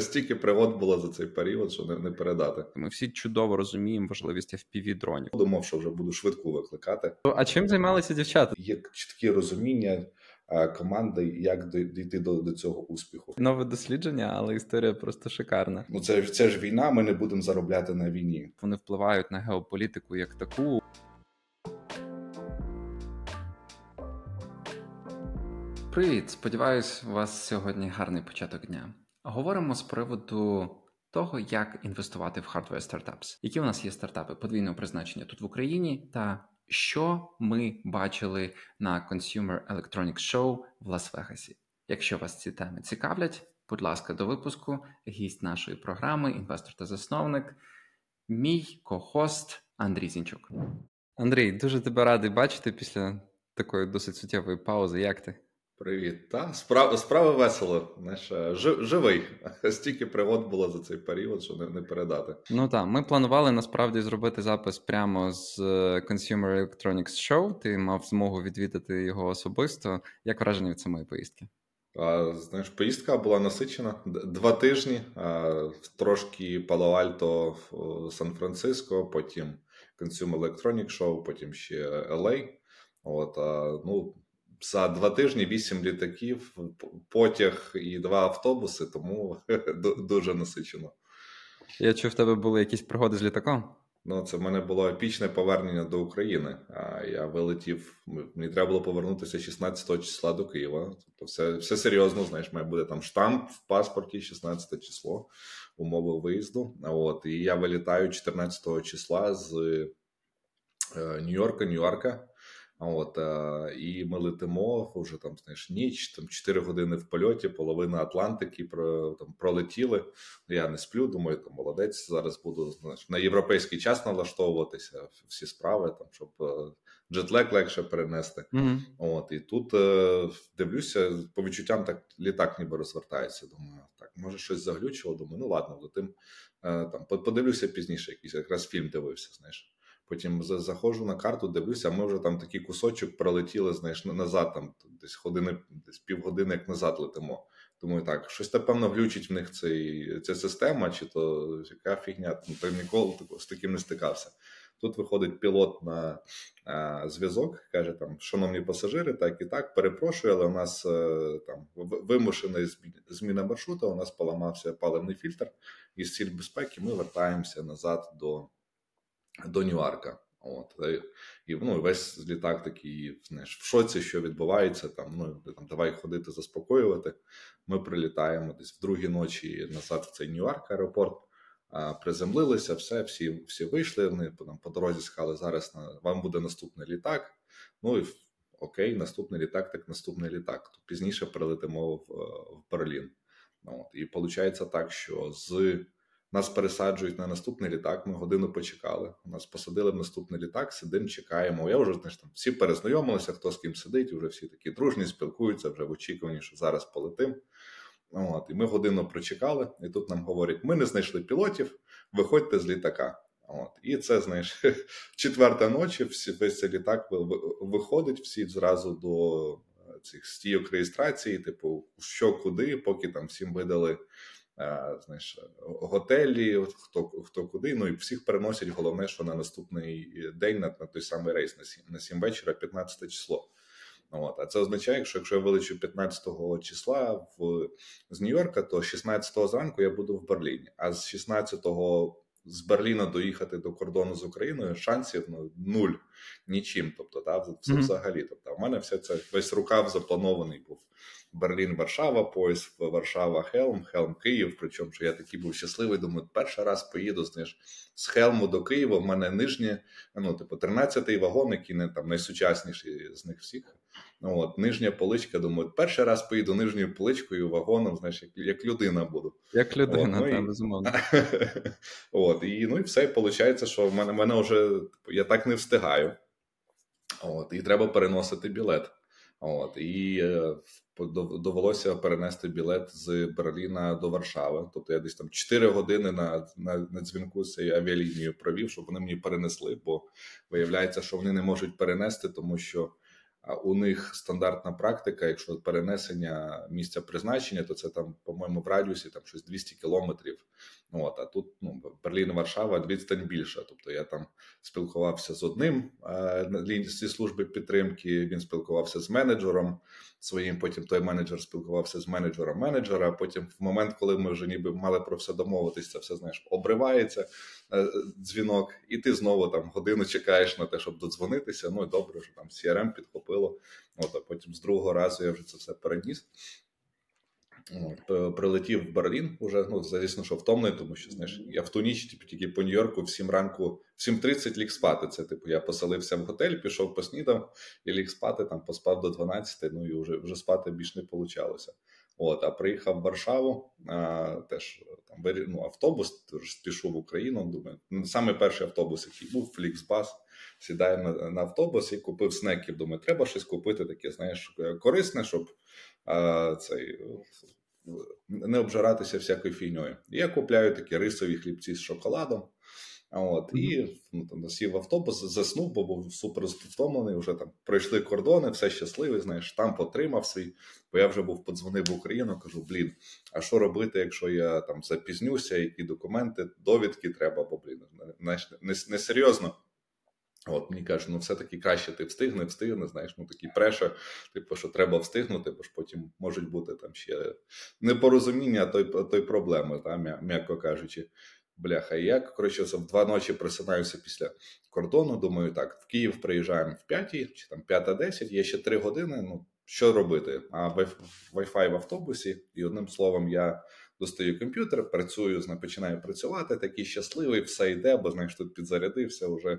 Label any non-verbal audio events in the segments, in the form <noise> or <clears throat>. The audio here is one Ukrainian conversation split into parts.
Стільки пригод було за цей період, що не, не передати. Ми всі чудово розуміємо важливість fpv дронів. Думав, що вже буду швидку викликати. А чим займалися дівчата? Є чіткі розуміння команди, як дійти до, до цього успіху. Нове дослідження, але історія просто шикарна. Ну це це ж війна. Ми не будемо заробляти на війні. Вони впливають на геополітику як таку. Привіт! Сподіваюсь, у вас сьогодні гарний початок дня. Говоримо з приводу того, як інвестувати в hardware стартапс. Які у нас є стартапи подвійного призначення тут в Україні, та що ми бачили на Consumer Electronics Show в Лас-Вегасі. Якщо вас ці теми цікавлять, будь ласка, до випуску гість нашої програми, інвестор та засновник, мій ко-хост Андрій Зінчук. Андрій, дуже тебе радий бачити після такої досить суттєвої паузи. Як ти? Привіт, та справа справа весело. Знаєш, живий. <laughs> Стільки пригод було за цей період, що не, не передати. Ну так, ми планували насправді зробити запис прямо з е, Consumer Electronics Show. Ти мав змогу відвідати його особисто. Як враження від самої поїздки? А, Знаєш, поїздка була насичена два тижні. А, Трошки Пало-Альто в Сан-Франциско, потім Consumer Electronics Show, потім ще LA. От, а, ну, за два тижні вісім літаків, потяг і два автобуси, тому <laughs> дуже насичено. Я чув, в тебе були якісь пригоди з літаком? Ну, це в мене було епічне повернення до України. А я вилетів. Мені треба було повернутися 16 числа до Києва. Тобто, все все серйозно, знаєш, має бути там штамп в паспорті, 16 число, умови виїзду. От і я вилітаю 14 числа з е, Нью-Йорка, Нью-Йорка. От, е, І ми летимо вже там знаєш, ніч, там 4 години в польоті, половина Атлантики про, там, пролетіли. Я не сплю, думаю, там молодець. Зараз буду знаєш, на європейський час налаштовуватися, всі справи, там, щоб е, джетлек легше перенести. Mm-hmm. От, І тут е, дивлюся, по відчуттям так літак ніби розвертається. Думаю, так, може щось заглючило. Думаю, ну ладно, летим. Е, там, подивлюся пізніше, якийсь якраз фільм дивився, знаєш. Потім заходжу на карту, дивлюся, ми вже там такий кусочок пролетіли, знаєш, назад, там десь години, десь півгодини, як назад летимо. Думаю, так, щось напевно глючить в них цей, ця система, чи то яка фігня, ну, то ніколи з таким не стикався. Тут виходить пілот на а, зв'язок, каже там, шановні пасажири, так і так, перепрошую, але у нас е, там вимушена зміна маршрута, у нас поламався паливний фільтр, і з ціль безпеки ми вертаємося назад до до Ньюарка. От і ну, весь літак такий знаєш, в шоці, що відбувається. Там ну там давай ходити, заспокоювати. Ми прилітаємо десь в другій ночі назад в цей Ньюарк аеропорт. Приземлилися, все, всі всі вийшли. Вони там по дорозі сказали, зараз на вам буде наступний літак. Ну і окей, наступний літак, так наступний літак. То пізніше прилетимо в, в Берлін. От, І виходить так, що з нас пересаджують на наступний літак. Ми годину почекали. Нас посадили в наступний літак, сидимо, чекаємо. Я вже знаєш, там всі перезнайомилися, хто з ким сидить, вже всі такі дружні, спілкуються вже в очікуванні, що зараз полетим. От, І ми годину прочекали, і тут нам говорять: ми не знайшли пілотів, виходьте з літака. От, І це, знаєш, <laughs> четверта ночі, всі, весь цей літак виходить, всі зразу до е, цих стійок реєстрації, типу, що куди, поки там всім видали знаєш, готелі, хто хто куди. Ну і всіх переносять. Головне, що на наступний день на, на той самий рейс на 7, на 7 вечора, 15 число. От, А це означає, що якщо я вилечу 15 числа в з Нью-Йорка, то 16 зранку я буду в Берліні, а з 16 з Берліна доїхати до кордону з Україною шансів ну, нуль нічим. Тобто, та, це mm-hmm. взагалі. Тобто, в мене все це весь рукав запланований був. Берлін, Варшава, поїзд, Варшава, Хелм, Хелм, Київ. Причому що я такий був щасливий. Думаю, перший раз поїду знаєш, з Хелму до Києва. В мене нижнє, ну типу, 13-й вагон, який не там найсучасніший з них всіх. Ну, от, Нижня поличка, думаю, перший раз поїду нижньою поличкою, вагоном, знаєш, як як людина буду. Як людина, от, ну, та, і... безумовно. <laughs> От, і, Ну і все, і виходить, що в мене в мене вже типу, я так не встигаю. От, І треба переносити білет. От, І е, довелося перенести білет з Берліна до Варшави. Тобто я десь там 4 години на на, на дзвінку з цією авіалінією провів, щоб вони мені перенесли, бо виявляється, що вони не можуть перенести, тому що у них стандартна практика. Якщо перенесення місця призначення, то це там, по-моєму, в радіусі там щось 200 кілометрів. От, а тут ну, Берлін, Варшава відстань більша. Тобто я там спілкувався з одним е, зі служби підтримки. Він спілкувався з менеджером своїм. Потім той менеджер спілкувався з менеджером менеджера. Потім, в момент, коли ми вже ніби мали про все домовитись, це все знаєш, обривається е, дзвінок, і ти знову там годину чекаєш на те, щоб додзвонитися. Ну і добре, що там CRM підхопило. От а потім з другого разу я вже це все переніс. От, Прилетів в Берлін уже, ну, звісно, що втомний, тому що знаєш, я в ту ніч типу, тільки по Нью-Йорку в 7 ранку, в 7.30 ліг спати. Це типу, я поселився в готель, пішов поснідав і ліг спати, там поспав до 12, ну і вже вже спати більш не получалося. От, а приїхав в Варшаву, а, теж там ну, автобус, пішов в Україну. Думаю, саме перший автобус, який був, Фліксбас. Сідаю на, на автобус і купив снеків. Думаю, треба щось купити таке, знаєш, корисне, щоб а, цей не обжиратися всякою фігньою. Я купляю такі рисові хлібці з шоколадом. От, І ну, сів в автобус, заснув, бо був супер втомлений, вже там пройшли кордони, все щасливий, знаєш, там потримав свій, бо я вже був подзвонив в Україну, кажу: блін, а що робити, якщо я там запізнюся, які документи, довідки треба, бо блін, знаєш, не, не серйозно. От мені кажуть, ну все-таки краще ти встигне, встигне, знаєш, ну такі преше, типу, що треба встигнути, бо ж потім можуть бути там ще непорозуміння, а то й, то й проблеми, та, м'яко кажучи. Бляха, і я, коротше, в два ночі просинаюся після кордону. Думаю, так, в Київ приїжджаємо в п'ятій чи там п'ята десять, є ще три години. Ну що робити? А Wi-Fi в автобусі, і одним словом, я достаю комп'ютер, працюю, починаю працювати, такий щасливий, все йде, бо знаєш, тут підзарядився вже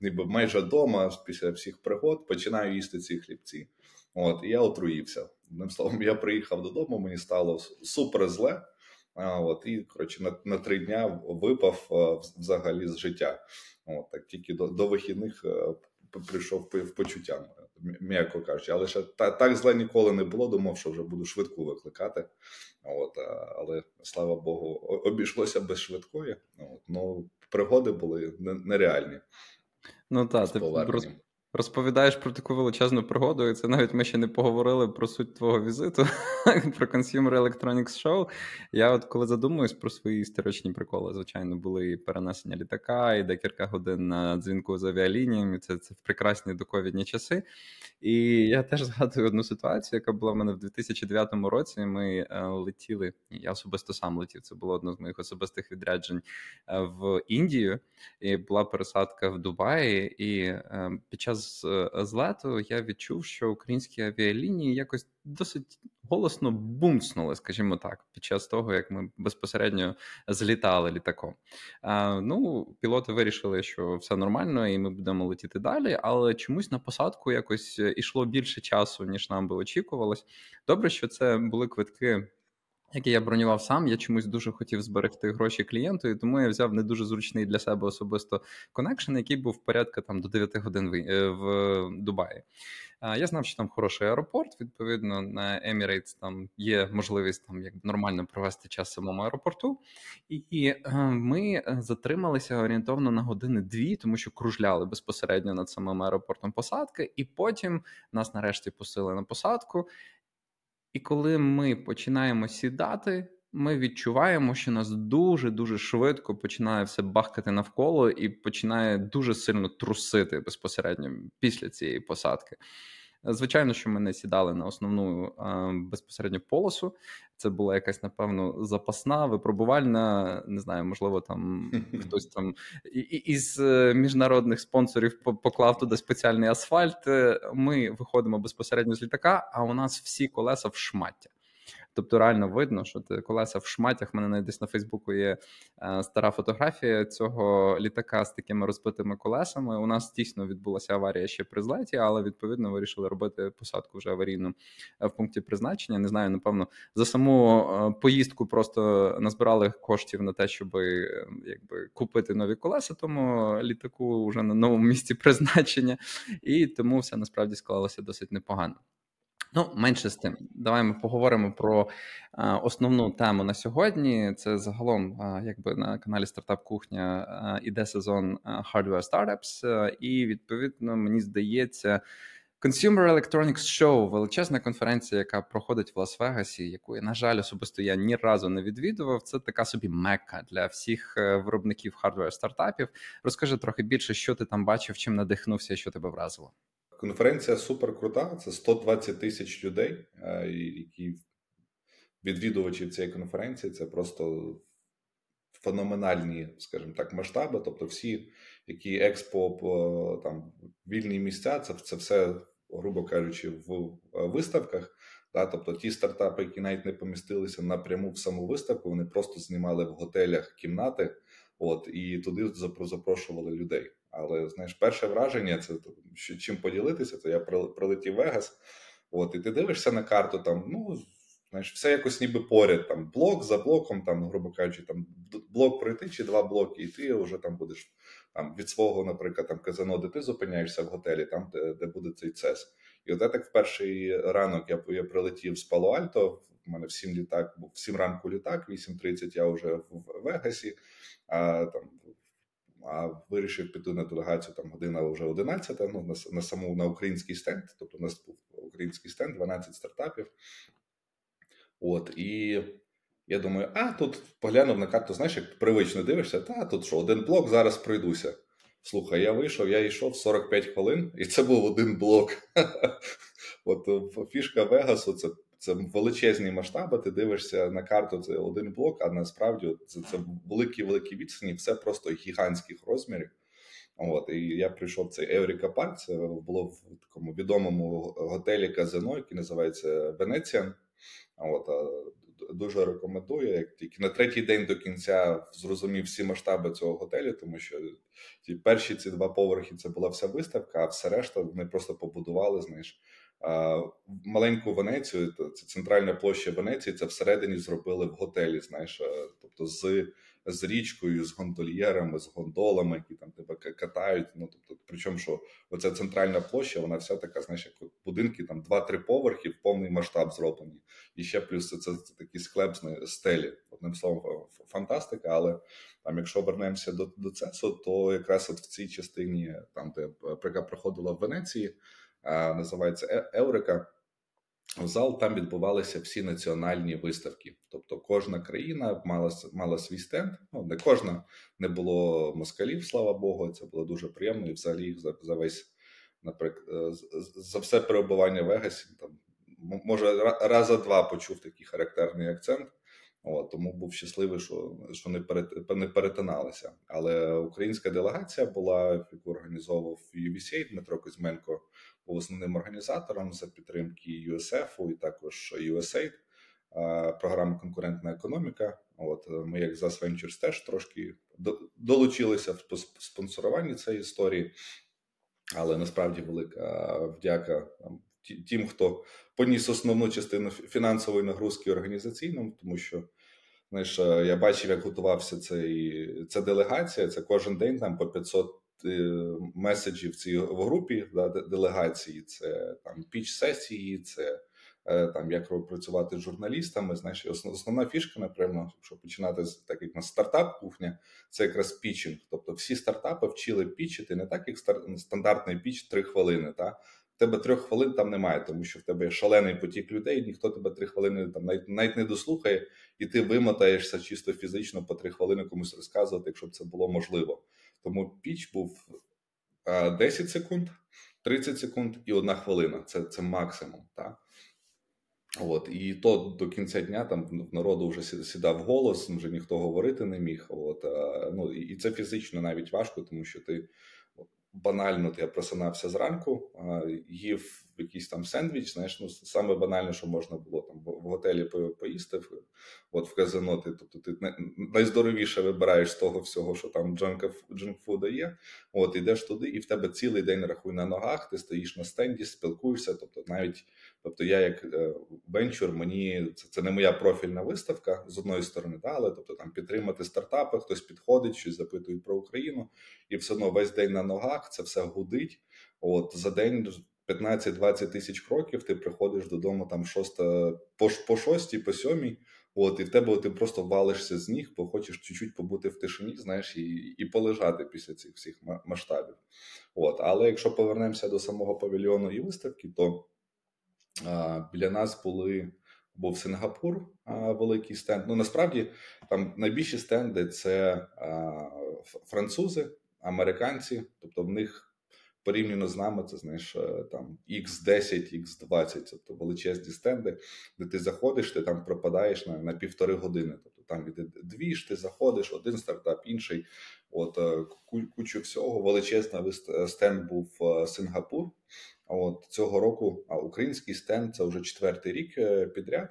ніби майже вдома після всіх пригод, починаю їсти ці хлібці. От, і я отруївся. Одним словом, я приїхав додому, мені стало супер зле. А, от, І коротше, на на три дня випав а, взагалі з життя. От, так Тільки до до вихідних а, прийшов в почуття, м'яко кажучи. Але ще та, так зле ніколи не було. Думав, що вже буду швидку викликати. От, Але слава Богу, обійшлося без швидкої. От, Ну, пригоди були нереальні. Ну так, ти Розповідаєш про таку величезну пригоду, і це навіть ми ще не поговорили про суть твого візиту, <laughs> про Consumer Electronics Show. Я от коли задумуюсь про свої історичні приколи, звичайно, були і перенесення літака, і декілька годин на дзвінку з авіалініями. Це це прекрасні доковідні часи. І я теж згадую одну ситуацію, яка була в мене в 2009 році. Ми е, летіли, я особисто сам летів. Це було одне з моїх особистих відряджень е, в Індію. І була пересадка в Дубаї, і е, під час з е, злету я відчув, що українські авіалінії якось досить голосно бумснули, скажімо так, під час того, як ми безпосередньо злітали літаком. А, Ну, пілоти вирішили, що все нормально, і ми будемо летіти далі. Але чомусь на посадку якось ішло більше часу, ніж нам би очікувалось. Добре, що це були квитки який я бронював сам, я чомусь дуже хотів зберегти гроші клієнту, і тому я взяв не дуже зручний для себе особисто connection, який був порядка там до 9 годин в, е, в Дубаї. Я знав, що там хороший аеропорт. Відповідно, на Emirates там є можливість там як нормально провести час в самому аеропорту, і е, ми затрималися орієнтовно на години дві, тому що кружляли безпосередньо над самим аеропортом посадки, і потім нас нарешті пустили на посадку. І коли ми починаємо сідати, ми відчуваємо, що нас дуже дуже швидко починає все бахкати навколо і починає дуже сильно трусити безпосередньо після цієї посадки. Звичайно, що ми не сідали на основну безпосередню полосу. Це була якась, напевно, запасна, випробувальна. Не знаю, можливо, там <laughs> хтось там із е, міжнародних спонсорів поклав туди спеціальний асфальт. Ми виходимо безпосередньо з літака, а у нас всі колеса в шмаття. Тобто реально видно, що ти колеса в шматях. У мене навіть десь на Фейсбуку є е, стара фотографія цього літака з такими розбитими колесами. У нас дійсно відбулася аварія ще при злеті, але відповідно вирішили робити посадку вже аварійну е, в пункті призначення. Не знаю, напевно, за саму е, поїздку просто назбирали коштів на те, щоб якби купити нові колеса, тому літаку вже на новому місці <laughs> призначення, і тому все насправді склалося досить непогано. Ну, менше з тим, давай ми поговоримо про а, основну тему на сьогодні. Це загалом, а, якби на каналі Стартап Кухня а, іде сезон Hardware Startups, і відповідно мені здається. Consumer Electronics Show – величезна конференція, яка проходить в Лас-Вегасі, яку на жаль особисто я ні разу не відвідував. Це така собі мекка для всіх е, виробників hardware стартапів. Розкажи трохи більше, що ти там бачив, чим надихнувся, що тебе вразило. Конференція супер крута. Це 120 тисяч людей, е, які відвідувачі цієї конференції. Це просто феноменальні, скажімо так, масштаби. Тобто, всі, які експо там вільні місця, це це все, грубо кажучи, в е, виставках. Да, тобто ті стартапи, які навіть не помістилися напряму в саму виставку, вони просто знімали в готелях кімнати, от і туди запрошували людей. Але знаєш, перше враження це чим поділитися, то я прилетів Вегас. От, і ти дивишся на карту, там, ну знаєш, все якось ніби поряд, там блок за блоком, там, грубо кажучи, там блок пройти чи два блоки, і ти вже там будеш там від свого, наприклад, там казано, де ти зупиняєшся в готелі, там де, де буде цей цес. І от так в перший ранок я я прилетів з Пало-Альто. У мене в 7 літак був в 7 ранку літак, 8.30 я вже в Вегасі. А там а вирішив піти на делегацію там година вже 11, ну на на саму на український стенд. Тобто у нас був український стенд, 12 стартапів. От і я думаю, а тут поглянув на карту, знаєш, як привично дивишся, та тут що, один блок, зараз пройдуся. Слухай, я вийшов, я йшов 45 хвилин, і це був один блок. <laughs> От фішка Вегасу це це величезні масштаби. Ти дивишся на карту, це один блок, а насправді це це великі великі відстані, все просто гігантських розмірів. От і я прийшов цей Евріка Парк. Це було в такому відомому готелі Казино, який називається Венеція. От дуже рекомендую. Як тільки на третій день до кінця зрозумів всі масштаби цього готелю, тому що ті перші ці два поверхи це була вся виставка, а все решта вони просто побудували. Знаєш, маленьку Венецію, це центральна площа Венеції. Це всередині зробили в готелі. Знаєш, тобто з з річкою, з гондольєрами, з гондолами, які там тебе катають. Ну тобто, причому що оця центральна площа, вона вся така, знаєш, як будинки, там два-три поверхи повний масштаб зроблені. І ще плюс це, це, це такі склепсні стелі. Одним словом, фантастика. Але там, якщо вернемося до до ЦЕСу, то якраз от в цій частині, там де яка проходила в Венеції, називається е, Еврика в зал там відбувалися всі національні виставки. Тобто кожна країна мала мала свій стенд. Ну не кожна не було москалів, слава Богу. Це було дуже приємно. І взагалі за, за весь, наприклад, е, за все перебування в Вегасі. Там може раза два почув такий характерний акцент. От, тому був щасливий, що що не перет, не перетиналися. Але українська делегація була, яку організовував UVCA Дмитро Кузьменко, основним організатором за підтримки USF і також USAID, програми конкурентна економіка. От ми, як ZAS Ventures, теж трошки долучилися в спонсоруванні цієї історії, але насправді велика вдяка там тим, хто поніс основну частину фінансової нагрузки організаційному, тому що знаєш, я бачив, як готувався цей ця делегація. Це кожен день там по 500 е, меседжів в цій в групі да, делегації. Це там піч сесії, це е, там як працювати з журналістами. Знаєш, основна фішка, напевно, якщо починати з так як на стартап кухня, це якраз пічинг. Тобто всі стартапи вчили пічити не так, як стандартний піч три хвилини. Та тебе трьох хвилин там немає, тому що в тебе є шалений потік людей, ніхто тебе три хвилини там навіть навіть не дослухає, і ти вимотаєшся чисто фізично по три хвилини комусь розказувати, якщо б це було можливо. Тому піч був 10 секунд, 30 секунд і одна хвилина. Це це максимум. Так? От, І то до кінця дня там в народу вже сідав голос, вже ніхто говорити не міг. От, ну, І це фізично навіть важко, тому що ти банально ти просинався зранку, їв якийсь там сендвіч. Знаєш, ну саме банальне, що можна було там в готелі поїсти от в казино. Ти, тобто ти найздоровіше вибираєш з того всього, що там джанкфуда є. От ідеш туди, і в тебе цілий день рахуй на ногах. Ти стоїш на стенді, спілкуєшся. Тобто, навіть тобто, я як е, венчур, мені це це не моя профільна виставка з одної сторони, да, але тобто там підтримати стартапи, хтось підходить, щось запитують про Україну, і все одно весь день на ногах це все гудить. От за день 15-20 тисяч кроків, ти приходиш додому там шоста по по шостій, по сьомій. От, і в тебе ти просто валишся з ніг, бо хочеш чуть-чуть побути в тишині, знаєш, і і полежати після цих всіх масштабів. От, Але якщо повернемося до самого павільйону і виставки, то а, біля нас були був Сингапур, а, великий стенд. Ну насправді там найбільші стенди це а, французи, американці, тобто в них порівняно з нами, це знаєш е, там X10, X20, тобто величезні стенди, де ти заходиш, ти там пропадаєш на на півтори години. Тобто там іде дві ж ти заходиш, один стартап, інший. От е, кучу всього. Величезний стенд був е, Сингапур. От цього року а український стенд це вже четвертий рік підряд.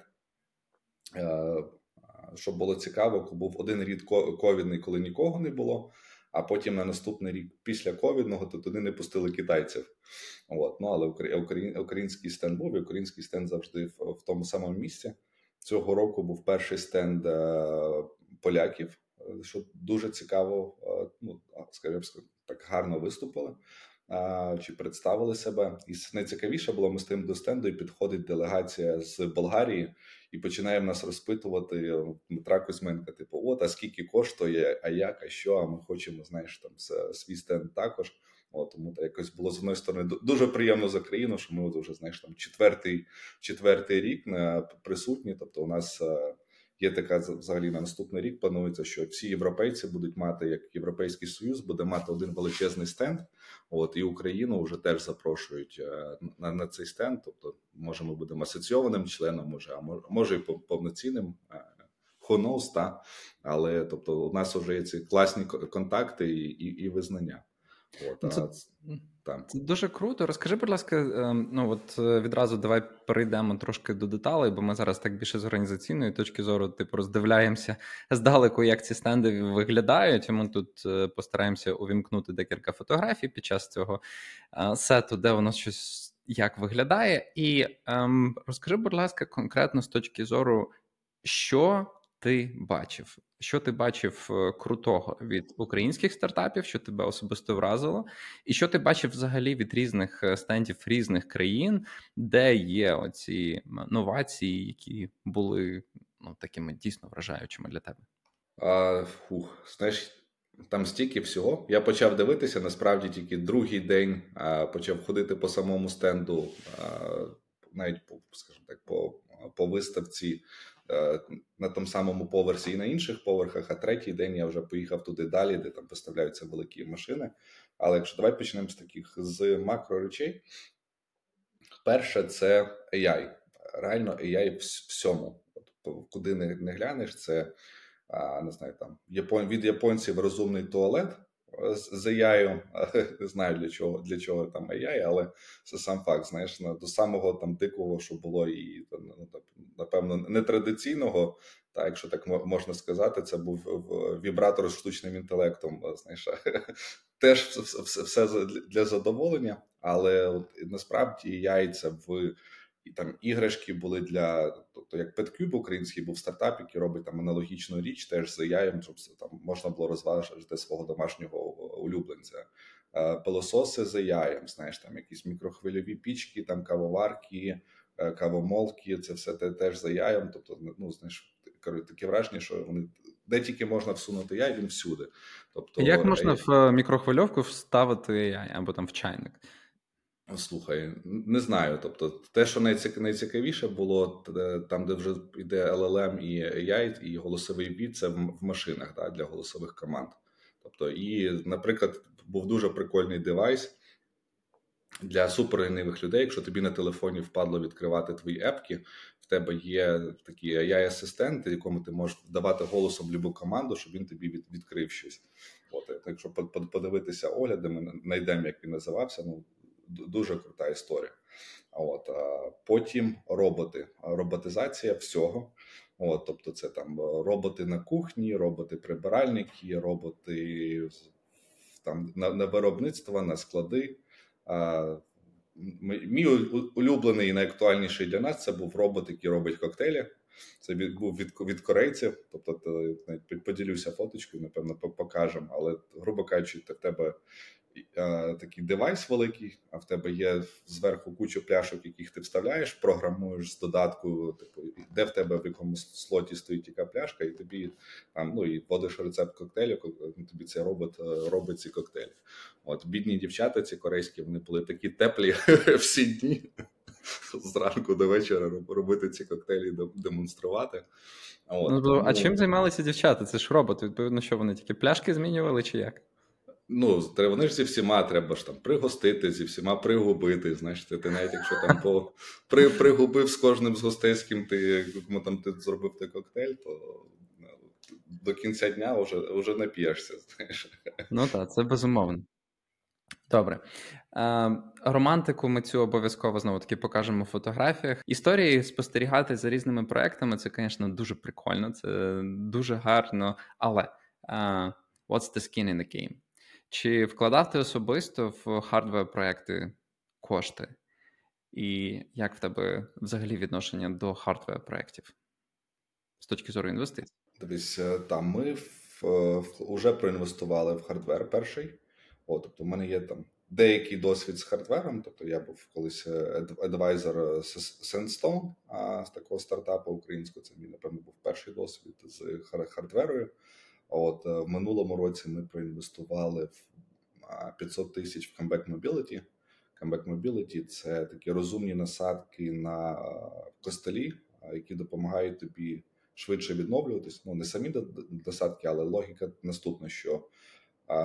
Щоб було цікаво, був один рік ковідний, коли нікого не було а потім на наступний рік після ковідного то туди не пустили китайців. От. Ну але український стенд був і український стенд завжди в, в тому самому місці. Цього року був перший стенд е, поляків, е, що дуже цікаво, е, ну скажімо, так гарно виступили чи представили себе. І найцікавіше було ми з тим до стенду і підходить делегація з Болгарії і починає в нас розпитувати Дмитра Кузьменка, типу, от, а скільки коштує, а як, а що? А ми хочемо, знаєш, там свій стенд також. От, тому та якось було з одної сторони дуже приємно за країну, що ми от вже знаєш там четвертий четвертий рік на присутні. Тобто, у нас Є така взагалі на наступний рік. Планується, що всі європейці будуть мати як європейський союз, буде мати один величезний стенд. От і Україну вже теж запрошують е, на на цей стенд. Тобто, може, ми будемо асоційованим членом, може, а може і повноцінним. Е, who knows, та але тобто, у нас вже є ці класні контакти і і, і визнання. От, ну, це, так. Це дуже круто. Розкажи, будь ласка, ем, ну от е, відразу давай перейдемо трошки до деталей, бо ми зараз так більше з організаційної точки зору, типу, роздивляємося здалеку, як ці стенди виглядають. Ми тут е, постараємося увімкнути декілька фотографій під час цього е, сету, де воно щось як виглядає. І ем, розкажи, будь ласка, конкретно з точки зору, що ти бачив? Що ти бачив е, крутого від українських стартапів, що тебе особисто вразило, і що ти бачив взагалі від різних е, стендів різних країн, де є оці новації, які були ну такими дійсно вражаючими для тебе? А, фух, знаєш, там стільки всього. Я почав дивитися. Насправді тільки другий день а, почав ходити по самому стенду, а, навіть по скажімо так, по, по виставці. Е, на тому самому поверсі і на інших поверхах, а третій день я вже поїхав туди далі, де там поставляються великі машини. Але якщо давай почнемо з таких з макро речей, перше це AI. Реально AI в всьому. Куди не глянеш, це не знаю, там від японців розумний туалет з AI, <laughs> не знаю для чого для чого там AI, але це сам факт. Знаєш, до самого там дикого, що було, і ну, напевно нетрадиційного, та якщо так можна сказати, це був вібратор з штучним інтелектом. Знаєш, <laughs> теж все, все для задоволення, але от насправді яйця в і там іграшки були для тобто, як PetCube український був стартап, який робить там аналогічну річ, теж з AI, щоб там можна було розважити свого домашнього улюбленця. Е, пилососи з AI, знаєш, там якісь мікрохвильові пічки, там кавоварки, е, кавомолки, це все теж з AI, Тобто, ну знаєш, таке враження, що вони де тільки можна всунути AI, він всюди. Тобто, як можна в е, мікрохвильовку вставити AI або там в чайник? Слухай, не знаю. Тобто, те, що найцікавіше було, там, де вже йде LLM і AI, і голосовий бід, це в машинах да, для голосових команд. Тобто, і, наприклад, був дуже прикольний девайс для суперленивих людей. Якщо тобі на телефоні впадло відкривати твої епки, в тебе є такий AI-асистент, якому ти можеш давати голосом любу команду, щоб він тобі від, відкрив щось. От, Якщо подивитися огляди, ми знайдемо, як він називався. ну, дуже крута історія. От потім роботи, роботизація всього. От, тобто, це там роботи на кухні, роботи-прибиральники, роботи там на, на виробництво, на склади. Мій улюблений і найактуальніший для нас це був робот, який робить коктейлі. Це від, був від від корейців. Тобто, навіть поділюся фоточкою, напевно, покажемо. Але, грубо кажучи, в тебе е, такий девайс великий, а в тебе є зверху кучу пляшок, яких ти вставляєш, програмуєш з додатку, типу, де в тебе в якому слоті стоїть яка пляшка, і тобі там ну і вводиш рецепт коктейлю, тобі цей робот е, робить ці коктейлі. От бідні дівчата, ці корейські, вони були такі теплі <laughs> всі дні. <laughs> Зранку до вечора робити ці коктейлі, де- демонструвати. От, Ну, бо- а чим займалися дівчата? Це ж робот. Відповідно, що вони тільки пляшки змінювали чи як? Ну, вони ж зі всіма треба ж там пригостити, зі всіма пригубити. Знаєш, ти, навіть якщо там по при, пригубив з кожним з гостей, з ким ти кому там ти зробив той коктейль, то ну, до кінця дня вже, вже нап'єшся. Знаєш. Ну так, це безумовно. Добре. Е, романтику ми цю обов'язково знову таки покажемо в фотографіях. Історії спостерігати за різними проектами це, звісно, дуже прикольно, це дуже гарно. Але е, what's the skin in the game? Чи вкладав ти особисто в хардвер проекти кошти? І як в тебе взагалі відношення до hardware проєктів з точки зору інвестицій? Дивись, е, там ми в, е, проінвестували в hardware перший. О, тобто, в мене є там деякий досвід з hardware 'ом. Тобто, я був колись е, ад- advisor Senstone, з такого стартапу українського. Це мій, напевно, був перший досвід з hardware 'ою. От е, в минулому році ми проінвестували в а, 500 тисяч в Comeback Mobility. Comeback Mobility – це такі розумні насадки на е, костелі, які допомагають тобі швидше відновлюватись. Ну не самі досадки, але логіка наступна: що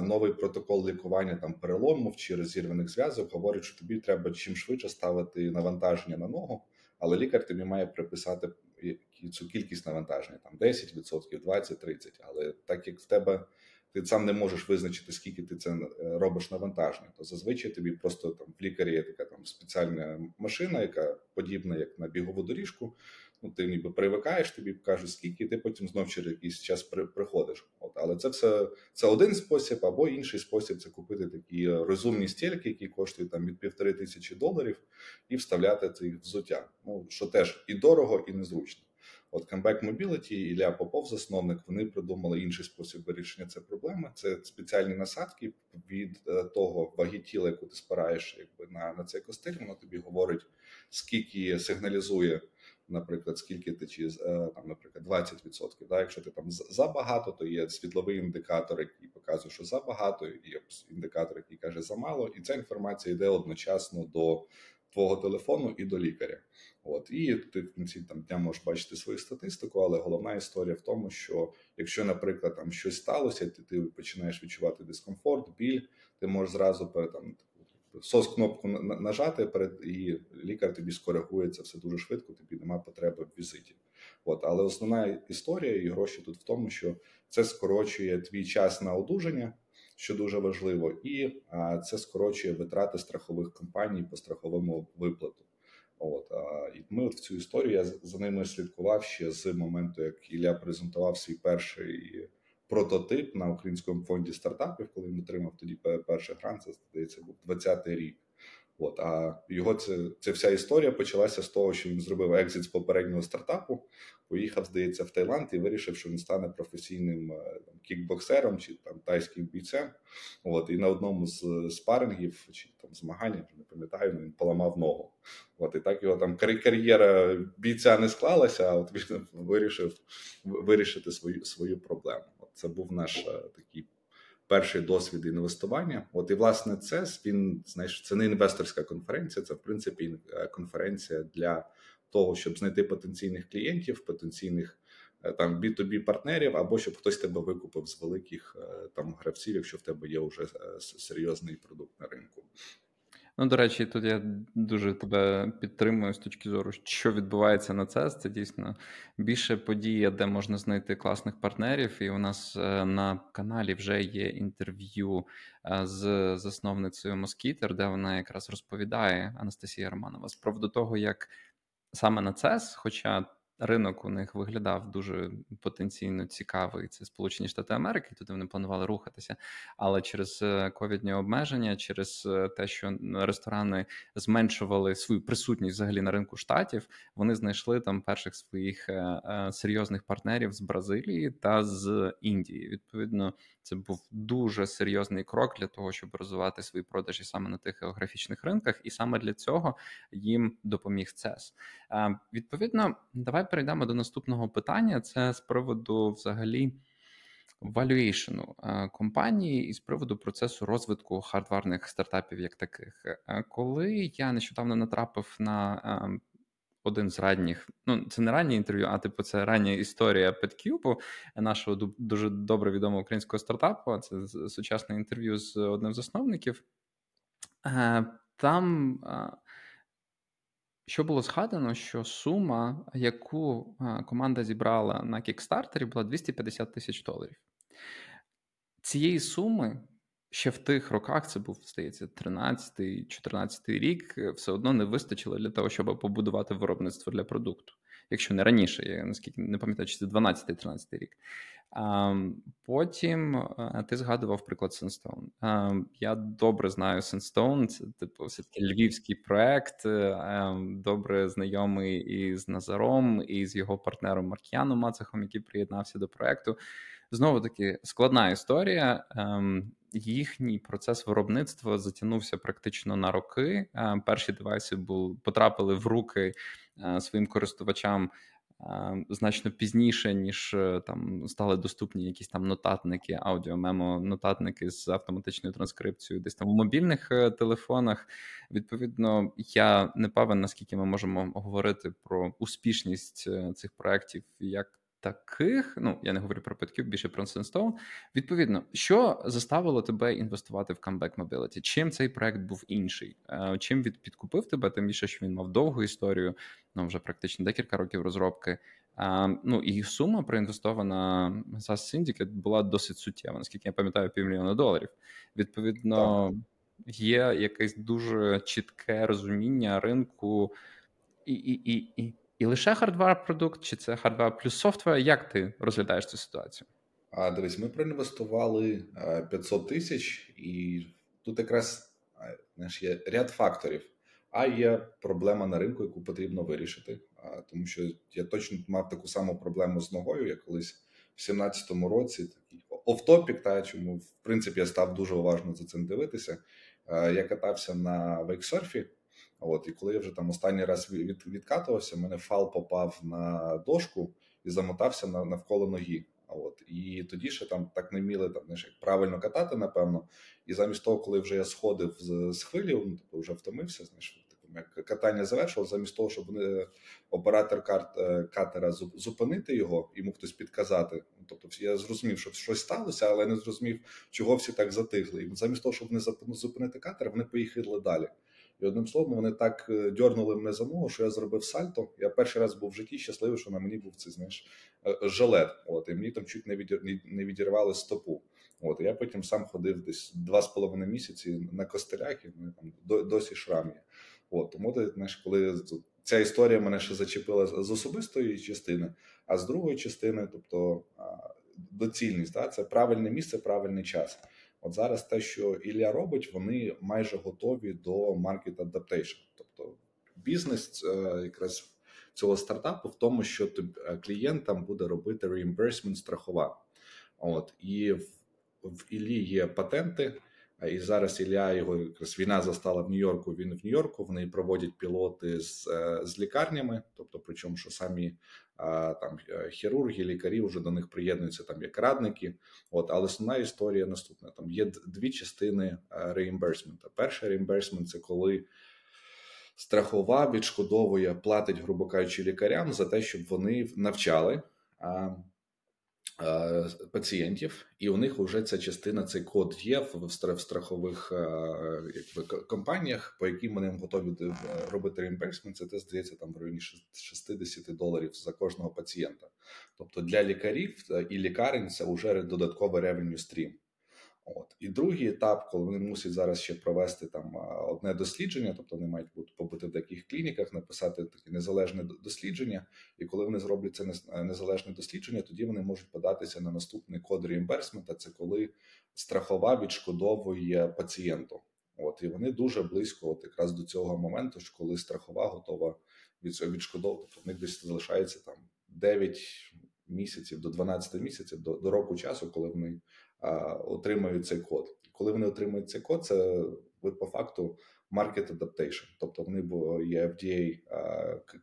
новий протокол лікування там переломів чи розірваних зв'язок говорить, що тобі треба чим швидше ставити навантаження на ногу, але лікар тобі має приписати цю кількість навантаження там 10%, 20-30%. Але так як в тебе ти сам не можеш визначити, скільки ти це е, робиш навантаження, то зазвичай тобі просто там в лікарі є така там спеціальна машина, яка подібна як на бігову доріжку. Ну, ти ніби привикаєш, тобі кажуть, скільки, і ти потім знов через якийсь час приходиш. От, але це все це один спосіб, або інший спосіб це купити такі е, розумні стільки, які коштують там від півтори тисячі доларів, і вставляти це їх взуття. Ну що теж і дорого, і незручно. От Comeback Mobility, Ілля Попов, засновник, вони придумали інший спосіб вирішення цієї проблеми. Це спеціальні насадки від е, того ваги тіла, яку ти спираєш якби на, на цей костиль. Воно тобі говорить, скільки сигналізує, наприклад, скільки ти чи е, там, наприклад, 20%. Да? Якщо ти там забагато, то є світловий індикатор, який показує, що забагато, і індикатор, який каже замало, і ця інформація йде одночасно до твого телефону і до лікаря. От і ти в кінці там дня можеш бачити свою статистику, але головна історія в тому, що якщо, наприклад, там щось сталося, ти, ти починаєш відчувати дискомфорт, біль, ти можеш зразу там сос кнопку на- на- нажати перед і лікар тобі скоригує це все дуже швидко. Тобі немає потреби в візиті. От, але основна історія і гроші тут в тому, що це скорочує твій час на одужання, що дуже важливо, і а, це скорочує витрати страхових компаній по страховому виплату. От а, і ми от в цю історію я за ними слідкував ще з моменту, як Ілля презентував свій перший прототип на українському фонді стартапів, коли він отримав тоді пе- перший грант, це здається, був 20-й рік. От а його це, це вся історія почалася з того, що він зробив екзит з попереднього стартапу, поїхав, здається, в Таїланд і вирішив, що він стане професійним е, там, кікбоксером чи там тайським бійцем. От і на одному з спарингів чи там змагань, не пам'ятаю, він поламав ногу. От і так його там кар'є- кар'єра бійця не склалася, а от він вирішив вирішити свою свою проблему. Це був наш е, такий перший досвід інвестування. От і власне це він знаєш, це не інвесторська конференція, це в принципі е, конференція для того, щоб знайти потенційних клієнтів, потенційних е, там B2B партнерів, або щоб хтось тебе викупив з великих там гравців, якщо в тебе є вже серйозний продукт на ринку. Ну, до речі, тут я дуже тебе підтримую з точки зору, що відбувається на CES. Це дійсно більше подія, де можна знайти класних партнерів. І у нас е, на каналі вже є інтерв'ю е, з засновницею Москітер, де вона якраз розповідає Анастасія Романова з приводу того, як саме на CES, хоча ринок у них виглядав дуже потенційно цікавий. Це Сполучені Штати Америки, туди вони планували рухатися. Але через е, ковідні обмеження, через е, те, що ресторани зменшували свою присутність взагалі на ринку штатів, вони знайшли там перших своїх е, серйозних партнерів з Бразилії та з Індії. Відповідно, це був дуже серйозний крок для того, щоб розвивати свої продажі саме на тих географічних ринках, і саме для цього їм допоміг CES. Відповідно, давай перейдемо до наступного питання. Це з приводу взагалі. Валюейшену компанії і з приводу процесу розвитку хардварних стартапів, як таких, коли я нещодавно натрапив на один з ранніх, ну це не раннє інтерв'ю, а типу це рання історія PetCube, нашого дуже добре відомого українського стартапу. Це сучасне інтерв'ю з одним з засновників. Е, там що було згадано, що сума, яку команда зібрала на Kickstarter 'і, була 250 тисяч доларів. Цієї суми ще в тих роках це був, здається, 13-14 рік, е, все одно не вистачило для того, щоб побудувати виробництво для продукту. Якщо не раніше, я наскільки не пам'ятаю, чи це 12-13 рік. Потім е, ти згадував приклад Senstone. Я добре знаю Senstone, це типу все-таки львівський проект, е, добре знайомий із Назаром, і з його партнером Маркіаном Мацехом, який приєднався до проекту. Знову таки складна історія. Ем, їхній процес виробництва затягнувся практично на роки. Ем, перші device 'и були потрапили в руки е, своїм користувачам. Ем, значно пізніше, ніж е, там стали доступні якісь там нотатники, аудіомемо, нотатники з автоматичною транскрипцією, десь там у мобільних е, телефонах. Відповідно, я не певен, наскільки ми можемо говорити про успішність цих проєктів як таких, ну я не говорю про PetCube, більше про Sunstone. Відповідно, що заставило тебе інвестувати в Comeback Mobility? Чим цей проект був інший? Е, чим він підкупив тебе? Тим більше, що він мав довгу історію, ну вже практично декілька років розробки. А, Ну і сума проінвестована SAS Syndicate була досить суттєва, наскільки я пам'ятаю, півмільйона доларів. Відповідно, так. є якесь дуже чітке розуміння ринку і, і, і, і і лише hardware продукт, чи це hardware плюс software? Як ти розглядаєш цю ситуацію? А дивись, ми проінвестували 500 тисяч, і тут якраз знаєш, є ряд факторів. А є проблема на ринку, яку потрібно вирішити. Тому що я точно мав таку саму проблему з ногою, як колись в 17-му році. Такий офтопік, та чому в принципі я став дуже уважно за цим дивитися. Я катався на вейксерфі, От, І коли я вже там останній раз від, відкатувався, мене фал попав на дошку і замотався на, навколо ноги. От, І тоді ще там так не вміли там, знаєш, як правильно катати, напевно. І замість того, коли вже я сходив з, з хвилі, ну, тобто вже втомився, знаєш, як катання завершило, замість того, щоб вони, оператор карт, е, катера зупинити його, йому хтось підказати. Тобто я зрозумів, що щось сталося, але не зрозумів, чого всі так затихли. І замість того, щоб вони зупинити катер, вони поїхали далі. І одним словом, вони так е, дьорнули мене за ногу, що я зробив сальто. Я перший раз був в житті щасливий, що на мені був цей знаєш, е, жилет. От, і мені там чуть не відір... не відірвали стопу. От, я потім сам ходив десь два з половиною місяці на костелях, і мене там досі шрам є. От, тому ти знаєш, коли ця історія мене ще зачепила з особистої частини, а з другої частини, тобто доцільність, да, це правильне місце, правильний час. От зараз те, що Ілля робить, вони майже готові до market adaptation. Тобто бізнес е, якраз цього стартапу в тому, що е, клієнтам буде робити reimbursement страхова. От і в, в Іллі є патенти. І зараз Ілля його якраз війна застала в Нью-Йорку. Він в Нью-Йорку. Вони проводять пілоти з е, з лікарнями, тобто, причому що самі там е, хірурги, лікарі вже до них приєднуються там як радники. От, але основна історія наступна: там є дві частини reimbursement 'а. Перший reimbursement це коли страхова відшкодовує, платить, грубо кажучи, лікарям за те, щоб вони навчали. Е, пацієнтів, і у них вже ця частина, цей код є в страхових е, якби, компаніях, по яким вони готові е, робити reimbursement. Це те здається там в районі 60 доларів за кожного пацієнта. Тобто для лікарів і лікарень це вже додатковий revenue stream. От і другий етап, коли вони мусять зараз ще провести там одне дослідження, тобто вони мають бути побути в деяких клініках, написати таке незалежне дослідження. І коли вони зроблять це незалежне дослідження, тоді вони можуть податися на наступний код reimbursement 'а. Це коли страхова відшкодовує пацієнту. От і вони дуже близько, от якраз до цього моменту, що коли страхова готова від відшкодовувати, тобто в них десь залишається там 9 місяців до 12 місяців до, до року часу, коли вони отримають цей код. Коли вони отримують цей код, це по факту market adaptation. тобто вони є FDA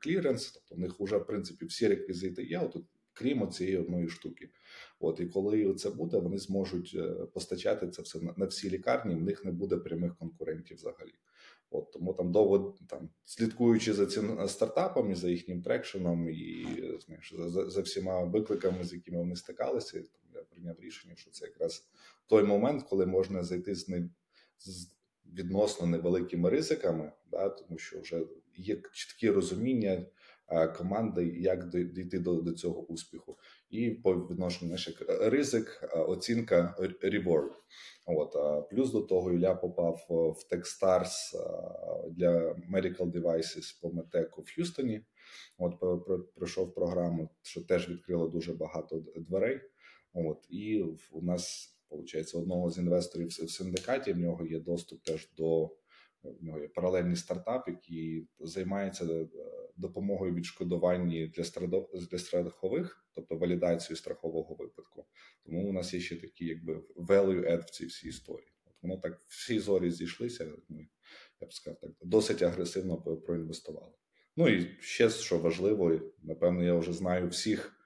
clearance, тобто в них вже в принципі всі реквізити є. От крім цієї одної штуки. От і коли це буде, вони зможуть е, постачати це все на всі лікарні. В них не буде прямих конкурентів взагалі. От тому там довго там слідкуючи за цим стартапами, за їхнім трекшеном і знаєш, за, за всіма викликами, з якими вони стикалися, прийняв рішення, що це якраз той момент, коли можна зайти з ним з відносно невеликими ризиками, да, тому що вже є чіткі розуміння команди, як дійти до до цього успіху, і по відношенню наших ризик, оцінка reward. От плюс до того Ілля попав в Techstars для medical devices по метеку в Х'юстоні. От пройшов програму, що теж відкрило дуже багато дверей. От і у нас виходить, одного з інвесторів в синдикаті в нього є доступ теж до в нього є паралельний стартап, який займається е, допомогою відшкодуванні для для страхових, тобто валідацію страхового випадку. Тому у нас є ще такі, якби value add в цій всій історії. От воно так всі зорі зійшлися. Ми я б сказав так, досить агресивно проінвестували. Ну і ще що важливо, напевно, я вже знаю всіх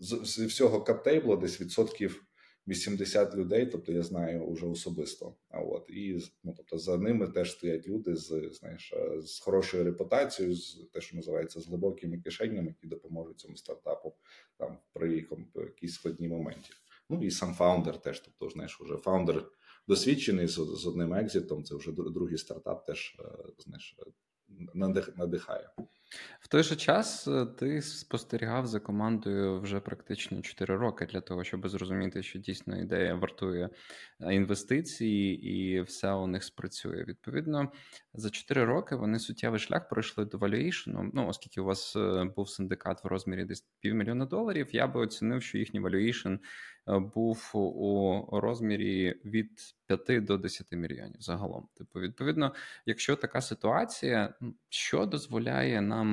з всього каптейблу десь відсотків 80 людей, тобто я знаю вже особисто. А от і ну, тобто за ними теж стоять люди з знаєш з хорошою репутацією, з те, що називається з глибокими кишенями, які допоможуть цьому стартапу там при якійсь складній моменті. Ну і сам фаундер теж, тобто знаєш, вже фаундер досвідчений з, з одним екзитом. Це вже другий стартап, теж е, знаєш, надихає. В той же час е, ти спостерігав за командою вже практично 4 роки для того, щоб зрозуміти, що дійсно ідея вартує е, інвестиції, і все у них спрацює. Відповідно, за 4 роки вони суттєвий шлях пройшли до валюєшну. Ну, оскільки у вас е, був синдикат в розмірі десь півмільйона доларів, я би оцінив, що їхній валюєшн був у розмірі від 5 до 10 мільйонів загалом. Типу, відповідно, якщо така ситуація, що дозволяє нам.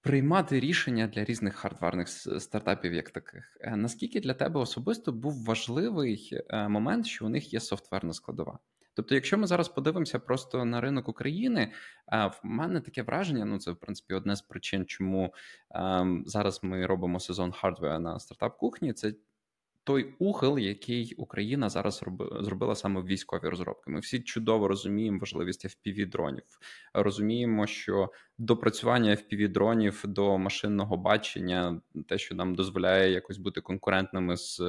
Приймати рішення для різних хардварних стартапів, як таких, е, наскільки для тебе особисто був важливий е, момент, що у них є софтверна складова? Тобто, якщо ми зараз подивимося просто на ринок України, е, в мене таке враження. Ну це в принципі одне з причин, чому ем, зараз ми робимо сезон хардвера на стартап кухні. Це той ухил, який Україна зараз зробила саме в військові розробки. Ми всі чудово розуміємо важливість fpv дронів. Розуміємо, що допрацювання fpv дронів до машинного бачення, те, що нам дозволяє якось бути конкурентними з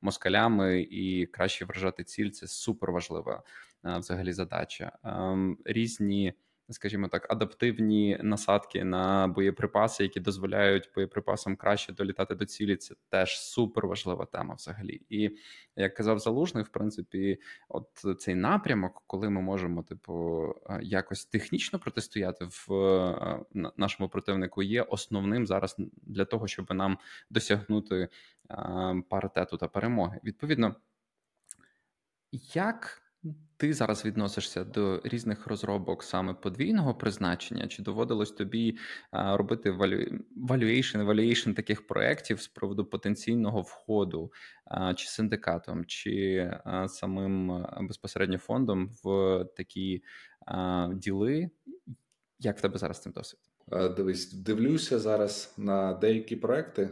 москалями і краще вражати ціль, це супер важлива взагалі задача. Ем, різні скажімо так, адаптивні насадки на боєприпаси, які дозволяють боєприпасам краще долітати до цілі. Це теж супер важлива тема взагалі. І як казав залужний, в принципі, от цей напрямок, коли ми можемо, типу, е, якось технічно протистояти в е, нашому противнику, є основним зараз для того, щоб нам досягнути е, паритету та перемоги. Відповідно, як ти зараз відносишся до різних розробок саме подвійного призначення? Чи доводилось тобі робити valuation, evaluation таких проєктів з приводу потенційного входу чи синдикатом, чи самим безпосередньо фондом в такі діли? Як в тебе зараз цим досвід? Дивись, дивлюся зараз на деякі проекти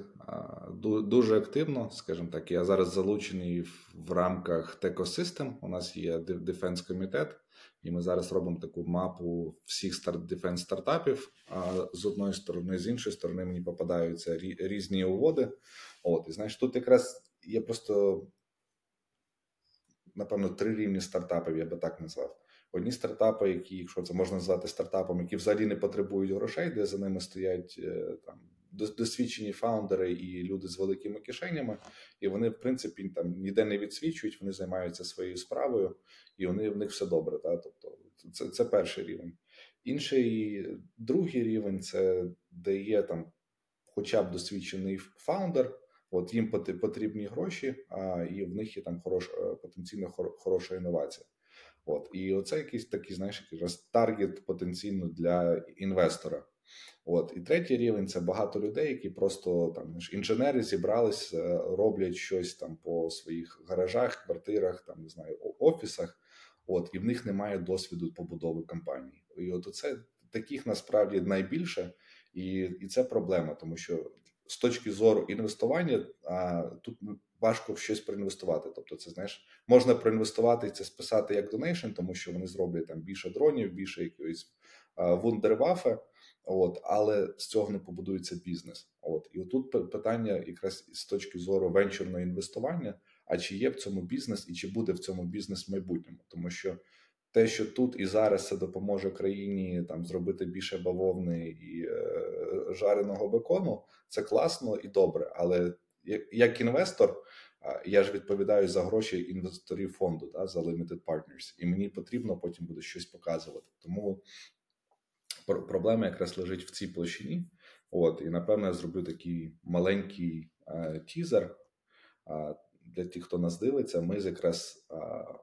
дуже активно, скажімо так. Я зараз залучений в рамках Tech Ecosystem. У нас є defence комітет, і ми зараз робимо таку мапу всіх старт defence стартапів. З одної сторони, з іншої сторони, мені попадаються різні угоди. От і знаєш, тут якраз є просто напевно три рівні стартапів, я би так назвав. Одні стартапи, які, якщо це можна назвати стартапом, які взагалі не потребують грошей, де за ними стоять е, там досвідчені фаундери і люди з великими кишенями, і вони, в принципі, там ніде не відсвічують, вони займаються своєю справою, і вони в них все добре. Та? Тобто, це це перший рівень. Інший другий рівень це де є там, хоча б досвідчений фаундер. От їм потрібні гроші, а і в них є там хороша потенційно хороша інновація. От і оце якийсь такий, знаєш, який таргет потенційно для інвестора. От і третій рівень це багато людей, які просто там інженери зібрались, е, роблять щось там по своїх гаражах, квартирах, там не знаю, офісах. От і в них немає досвіду побудови компанії. І от це таких насправді найбільше, і і це проблема, тому що з точки зору інвестування а, тут важко в щось проінвестувати. Тобто, це знаєш, можна проінвестувати це списати як donation, тому що вони зроблять там більше дронів, більше якоїсь вундервафи. От, але з цього не побудується бізнес. От і отут питання, якраз з точки зору венчурного інвестування. А чи є в цьому бізнес, і чи буде в цьому бізнес в майбутньому? Тому що те, що тут і зараз це допоможе країні там зробити більше бавовни і е, жареного бекону, це класно і добре. Але як, інвестор, я ж відповідаю за гроші інвесторів фонду та за Limited Partners, і мені потрібно потім буде щось показувати. Тому проблема якраз лежить в цій площині. От, і напевно я зроблю такий маленький е, тізер. Е, для тих, хто нас дивиться, ми якраз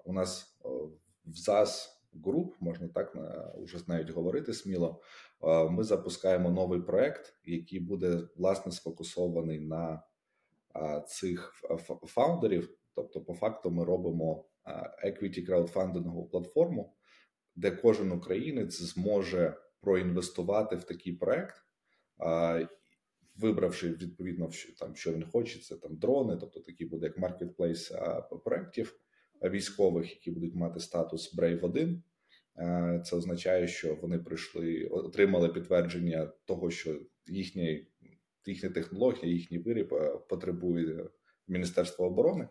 у нас в ЗАС груп, можна так вже навіть говорити сміло. Ми запускаємо новий проект, який буде власне сфокусований на цих фаундерів. Тобто, по факту, ми робимо equity краудфандингову платформу, де кожен українець зможе проінвестувати в такий проект, вибравши відповідно там, що він хоче, це там дрони, тобто такий буде як маркетплейс проєктів військових, які будуть мати статус Brave 1. Це означає, що вони прийшли, отримали підтвердження того, що їхня їхня технологія, їхній виріб потребує Міністерства оборони.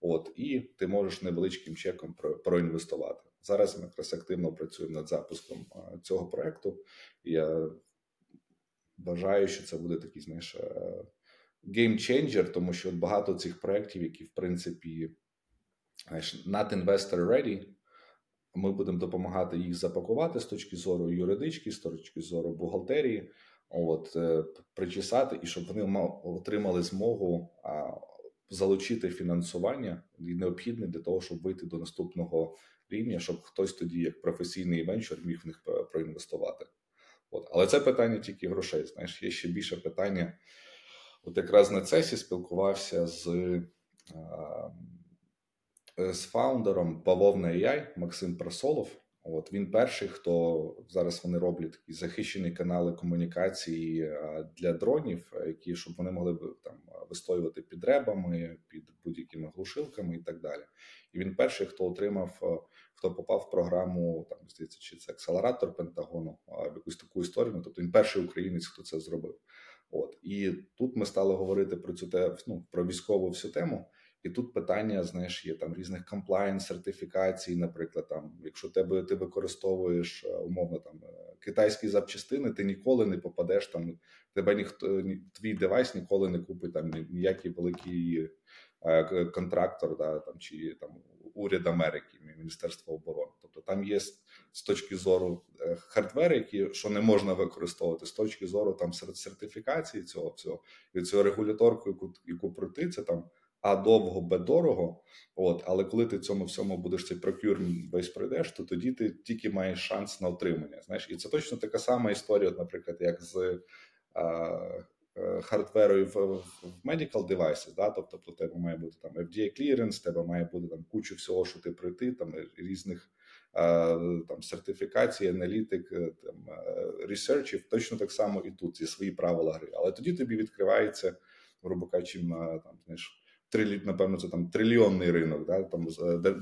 От і ти можеш невеличким чеком про, проінвестувати. Зараз ми якраз активно працюємо над запуском цього проекту. Я вважаю, що це буде такий знаєш, геймченджер, тому що багато цих проєктів, які в принципі знаєш, not investor ready, ми будемо допомагати їх запакувати з точки зору юридички, з точки зору бухгалтерії, от е, причесати, і щоб вони отримали змогу залучити фінансування необхідне для того, щоб вийти до наступного рівня, щоб хтось тоді, як професійний венчур, міг в них проінвестувати. От. Але це питання тільки грошей. Знаєш, є ще більше питання. От якраз на цесі спілкувався з з фаундером Бавовна AI Максим Просолов. От він перший, хто зараз вони роблять такі захищені канали комунікації для дронів, які щоб вони могли там вистоювати під ребами, під будь-якими глушилками і так далі. І він перший, хто отримав, хто попав в програму там здається, чи це акселератор Пентагону, якусь таку історію. Ну, тобто він перший українець, хто це зробив. От і тут ми стали говорити про цю те, ну, про військову всю тему. І тут питання, знаєш, є там різних комплаєнс, сертифікацій, наприклад, там, якщо тебе ти використовуєш е, умовно там е, китайські запчастини, ти ніколи не попадеш там, тебе ніхто твій девайс ніколи не купить там ніякий великий е, контрактор, да, там чи там уряд Америки, Міністерство оборони. Тобто там є з точки зору хардвер, які що не можна використовувати, з точки зору там сертифікації цього всього і цього регуляторку, яку яку пройти, це там. А довго, Б дорого. От, але коли ти цьому всьому будеш цей procurement весь пройдеш, то тоді ти тільки маєш шанс на отримання. Знаєш, і це точно така сама історія, от, наприклад, як з а, хардверою в, в medical devices, да? тобто у тебе має бути там FDA clearance, тебе має бути там кучу всього, що ти пройти, там різних там сертифікацій, аналітик, е, там ресерчів. Точно так само і тут є свої правила гри. Але тоді тобі відкривається, грубо кажучи, там знаєш трилі, напевно, це там трильйонний ринок, да, там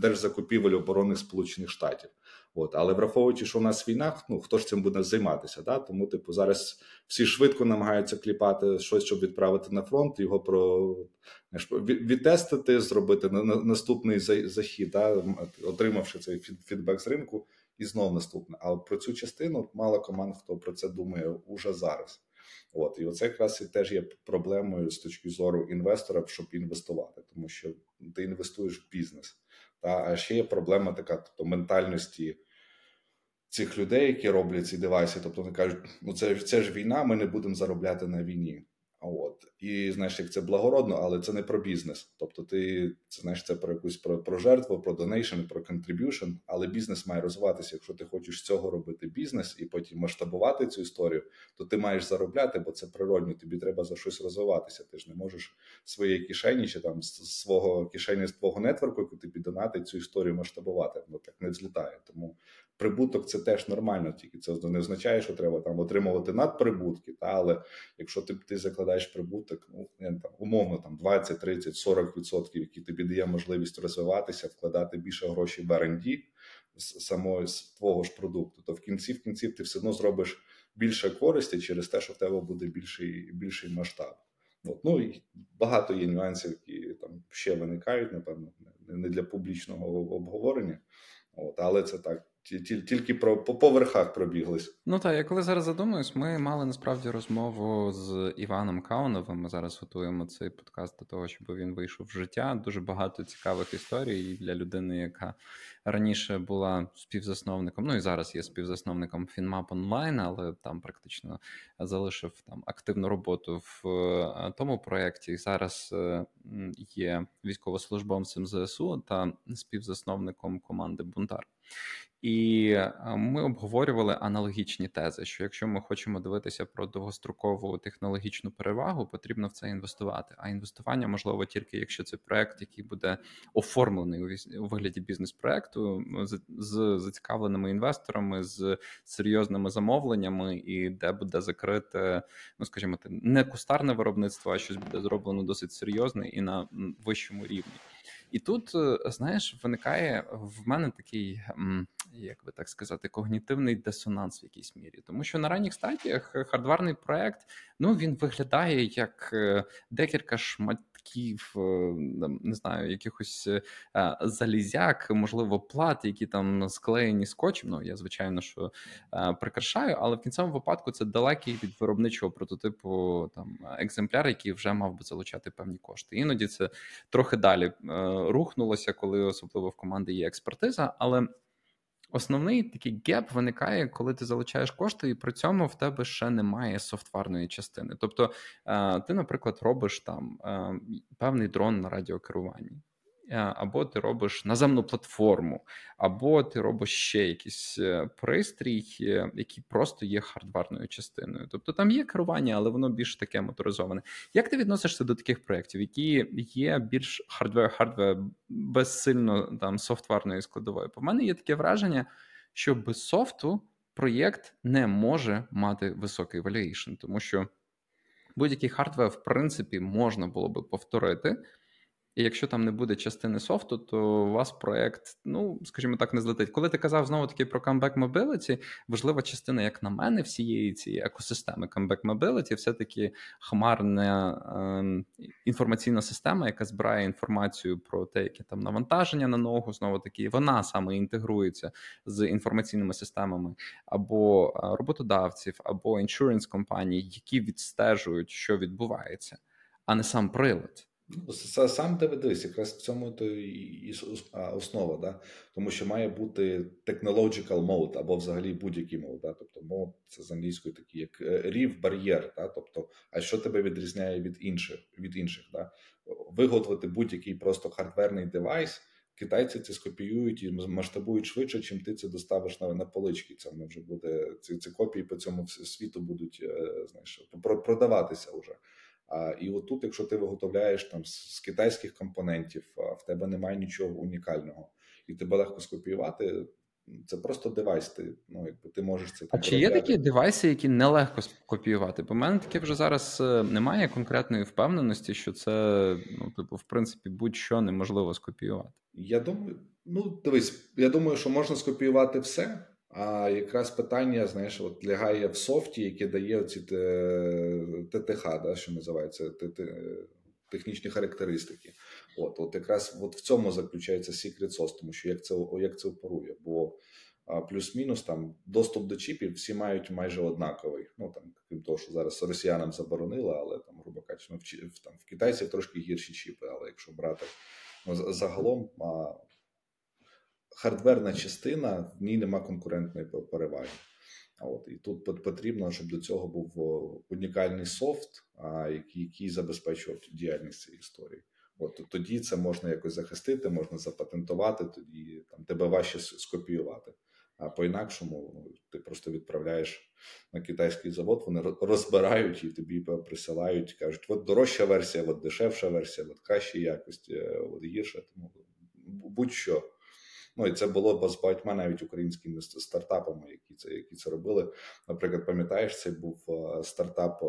держзакупівель оборони Сполучених Штатів. От, але враховуючи, що у нас війна, ну хто ж цим буде займатися? Да? Тому, типу, зараз всі швидко намагаються кліпати щось, щоб відправити на фронт, його про відтестити, зробити на, на наступний захід, да? отримавши цей фідбек з ринку, і знов наступне. А про цю частину мало команд, хто про це думає уже зараз. От і оце якраз і теж є проблемою з точки зору інвестора, щоб інвестувати, тому що ти інвестуєш в бізнес. Та а ще є проблема така, тобто ментальності цих людей, які роблять ці девайси. Тобто вони кажуть, ну це це ж війна, ми не будемо заробляти на війні. От і знаєш, як це благородно, але це не про бізнес. Тобто, ти це знаєш це про якусь про, про жертву, про donation, про contribution, але бізнес має розвиватися. Якщо ти хочеш з цього робити бізнес і потім масштабувати цю історію, то ти маєш заробляти, бо це природньо. Тобі треба за щось розвиватися. Ти ж не можеш своєї кишені чи там з свого кишені з твого нетворку, яку ти піддонати цю історію масштабувати. Ну так не взлітає. Тому прибуток це теж нормально, тільки це не означає, що треба там отримувати надприбутки. Та але якщо ти ти закладаєш прибуток, ну там умовно там 20, 30, 40 відсотків, які тобі дає можливість розвиватися, вкладати більше грошей в R&D з самого з твого ж продукту, то в кінці в кінці ти все одно зробиш більше користі через те, що в тебе буде більший більший масштаб. От. Ну і багато є нюансів, які там ще виникають, напевно, не для публічного обговорення. От, Але це так тільки про по поверхах пробіглись. Ну так, я коли зараз задумуюсь, ми мали насправді розмову з Іваном Кауновим. Ми зараз готуємо цей подкаст до того, щоб він вийшов в життя. Дуже багато цікавих історій для людини, яка раніше була співзасновником. Ну і зараз є співзасновником Фінмап онлайн, але там практично залишив там активну роботу в е, тому проєкті. Зараз е, є військовослужбовцем ЗСУ та співзасновником команди Бунтар. І е, ми обговорювали аналогічні тези, що якщо ми хочемо дивитися про довгострокову технологічну перевагу, потрібно в це інвестувати. А інвестування можливо тільки якщо це проект, який буде оформлений у вигляді бізнес-проекту з, зацікавленими інвесторами, з серйозними замовленнями, і де буде закрите, ну скажімо, не кустарне виробництво, а щось буде зроблено досить серйозне і на вищому рівні. І тут, е, знаєш, виникає в мене такий, як би так сказати, когнітивний дисонанс в якійсь мірі, тому що на ранніх стадіях хардварний проект ну він виглядає як е, декілька шматків, е, не знаю, якихось залізяк, можливо, плат, які там склеєні скотчем. Ну я звичайно що прикрашаю, але в кінцевому випадку це далекий від виробничого прототипу там екземпляр, який вже мав би залучати певні кошти. Іноді це трохи далі рухнулося, коли особливо в команди є експертиза. Але основний такий геп виникає, коли ти залучаєш кошти, і при цьому в тебе ще немає софтварної частини. Тобто, е, ти, наприклад, робиш там е, певний дрон на радіокеруванні. Або ти робиш наземну платформу, або ти робиш ще якийсь е, пристрій, е, який просто є хардварною частиною. Тобто там є керування, але воно більш таке моторизоване. Як ти відносишся до таких проєктів, які є більш hardware, hardware без сильно там софтварної складової? По мене є таке враження, що без софту проєкт не може мати високий valuation, тому що будь-який hardware, в принципі, можна було би повторити. І якщо там не буде частини софту, то у вас проект, ну скажімо так, не злетить. Коли ти казав знову таки про Comeback Mobility, важлива частина, як на мене, всієї цієї екосистеми Comeback Mobility, все-таки хмарна е, інформаційна система, яка збирає інформацію про те, яке там навантаження на ногу, знову таки, вона саме інтегрується з інформаційними системами або е, роботодавців, або іншуренс компаній, які відстежують, що відбувається, а не сам прилад. Ну, сам тебе дивись, якраз в цьому то і основа, да? тому що має бути technological moat або взагалі будь-який moat. Да? Тобто moat це з англійською такий, як е, рів, бар'єр. Да? Тобто, а що тебе відрізняє від інших? від інших? Да? Виготовити будь-який просто хардверний девайс. Китайці це скопіюють і масштабують швидше, чим ти це доставиш на на полички. Це воно вже буде ці ці копії по цьому світу будуть е, знаєш, продаватися вже. А, І отут, якщо ти виготовляєш там з китайських компонентів, в тебе немає нічого унікального, і тебе легко скопіювати. Це просто девайс. Ти ну якби ти можеш це А чи є такі девайси, які нелегко скопіювати? Бо в мене таке вже зараз е, немає конкретної впевненості, що це ну, типу, в принципі, будь-що неможливо скопіювати. Я думаю, ну дивись, я думаю, що можна скопіювати все. А якраз питання, знаєш, от лягає в софті, яке дає ці ТТХ, да, що називається технічні характеристики. От от якраз от в цьому заключається secret sauce, тому що як це як це оперує. Бо плюс-мінус там доступ до чіпів всі мають майже однаковий. Ну там крім того, що зараз росіянам заборонили, але там, грубо кажучи, ну, в, там в китайців трошки гірші чіпи. Але якщо брати ну, загалом, а, хардверна частина в ній нема конкурентної переваги. От і тут потрібно, щоб до цього був унікальний софт, який, який забезпечував діяльність цієї історії. От тоді це можна якось захистити, можна запатентувати, тоді там тебе важче скопіювати. А по-інакшому ну, ти просто відправляєш на китайський завод, вони розбирають і тобі присилають, кажуть, от дорожча версія, от дешевша версія, от краща якості, е, от гірша. Тому будь-що. Ну і це було з багатьма навіть українськими стартапами, які це які це робили. Наприклад, пам'ятаєш, це був е, стартап е,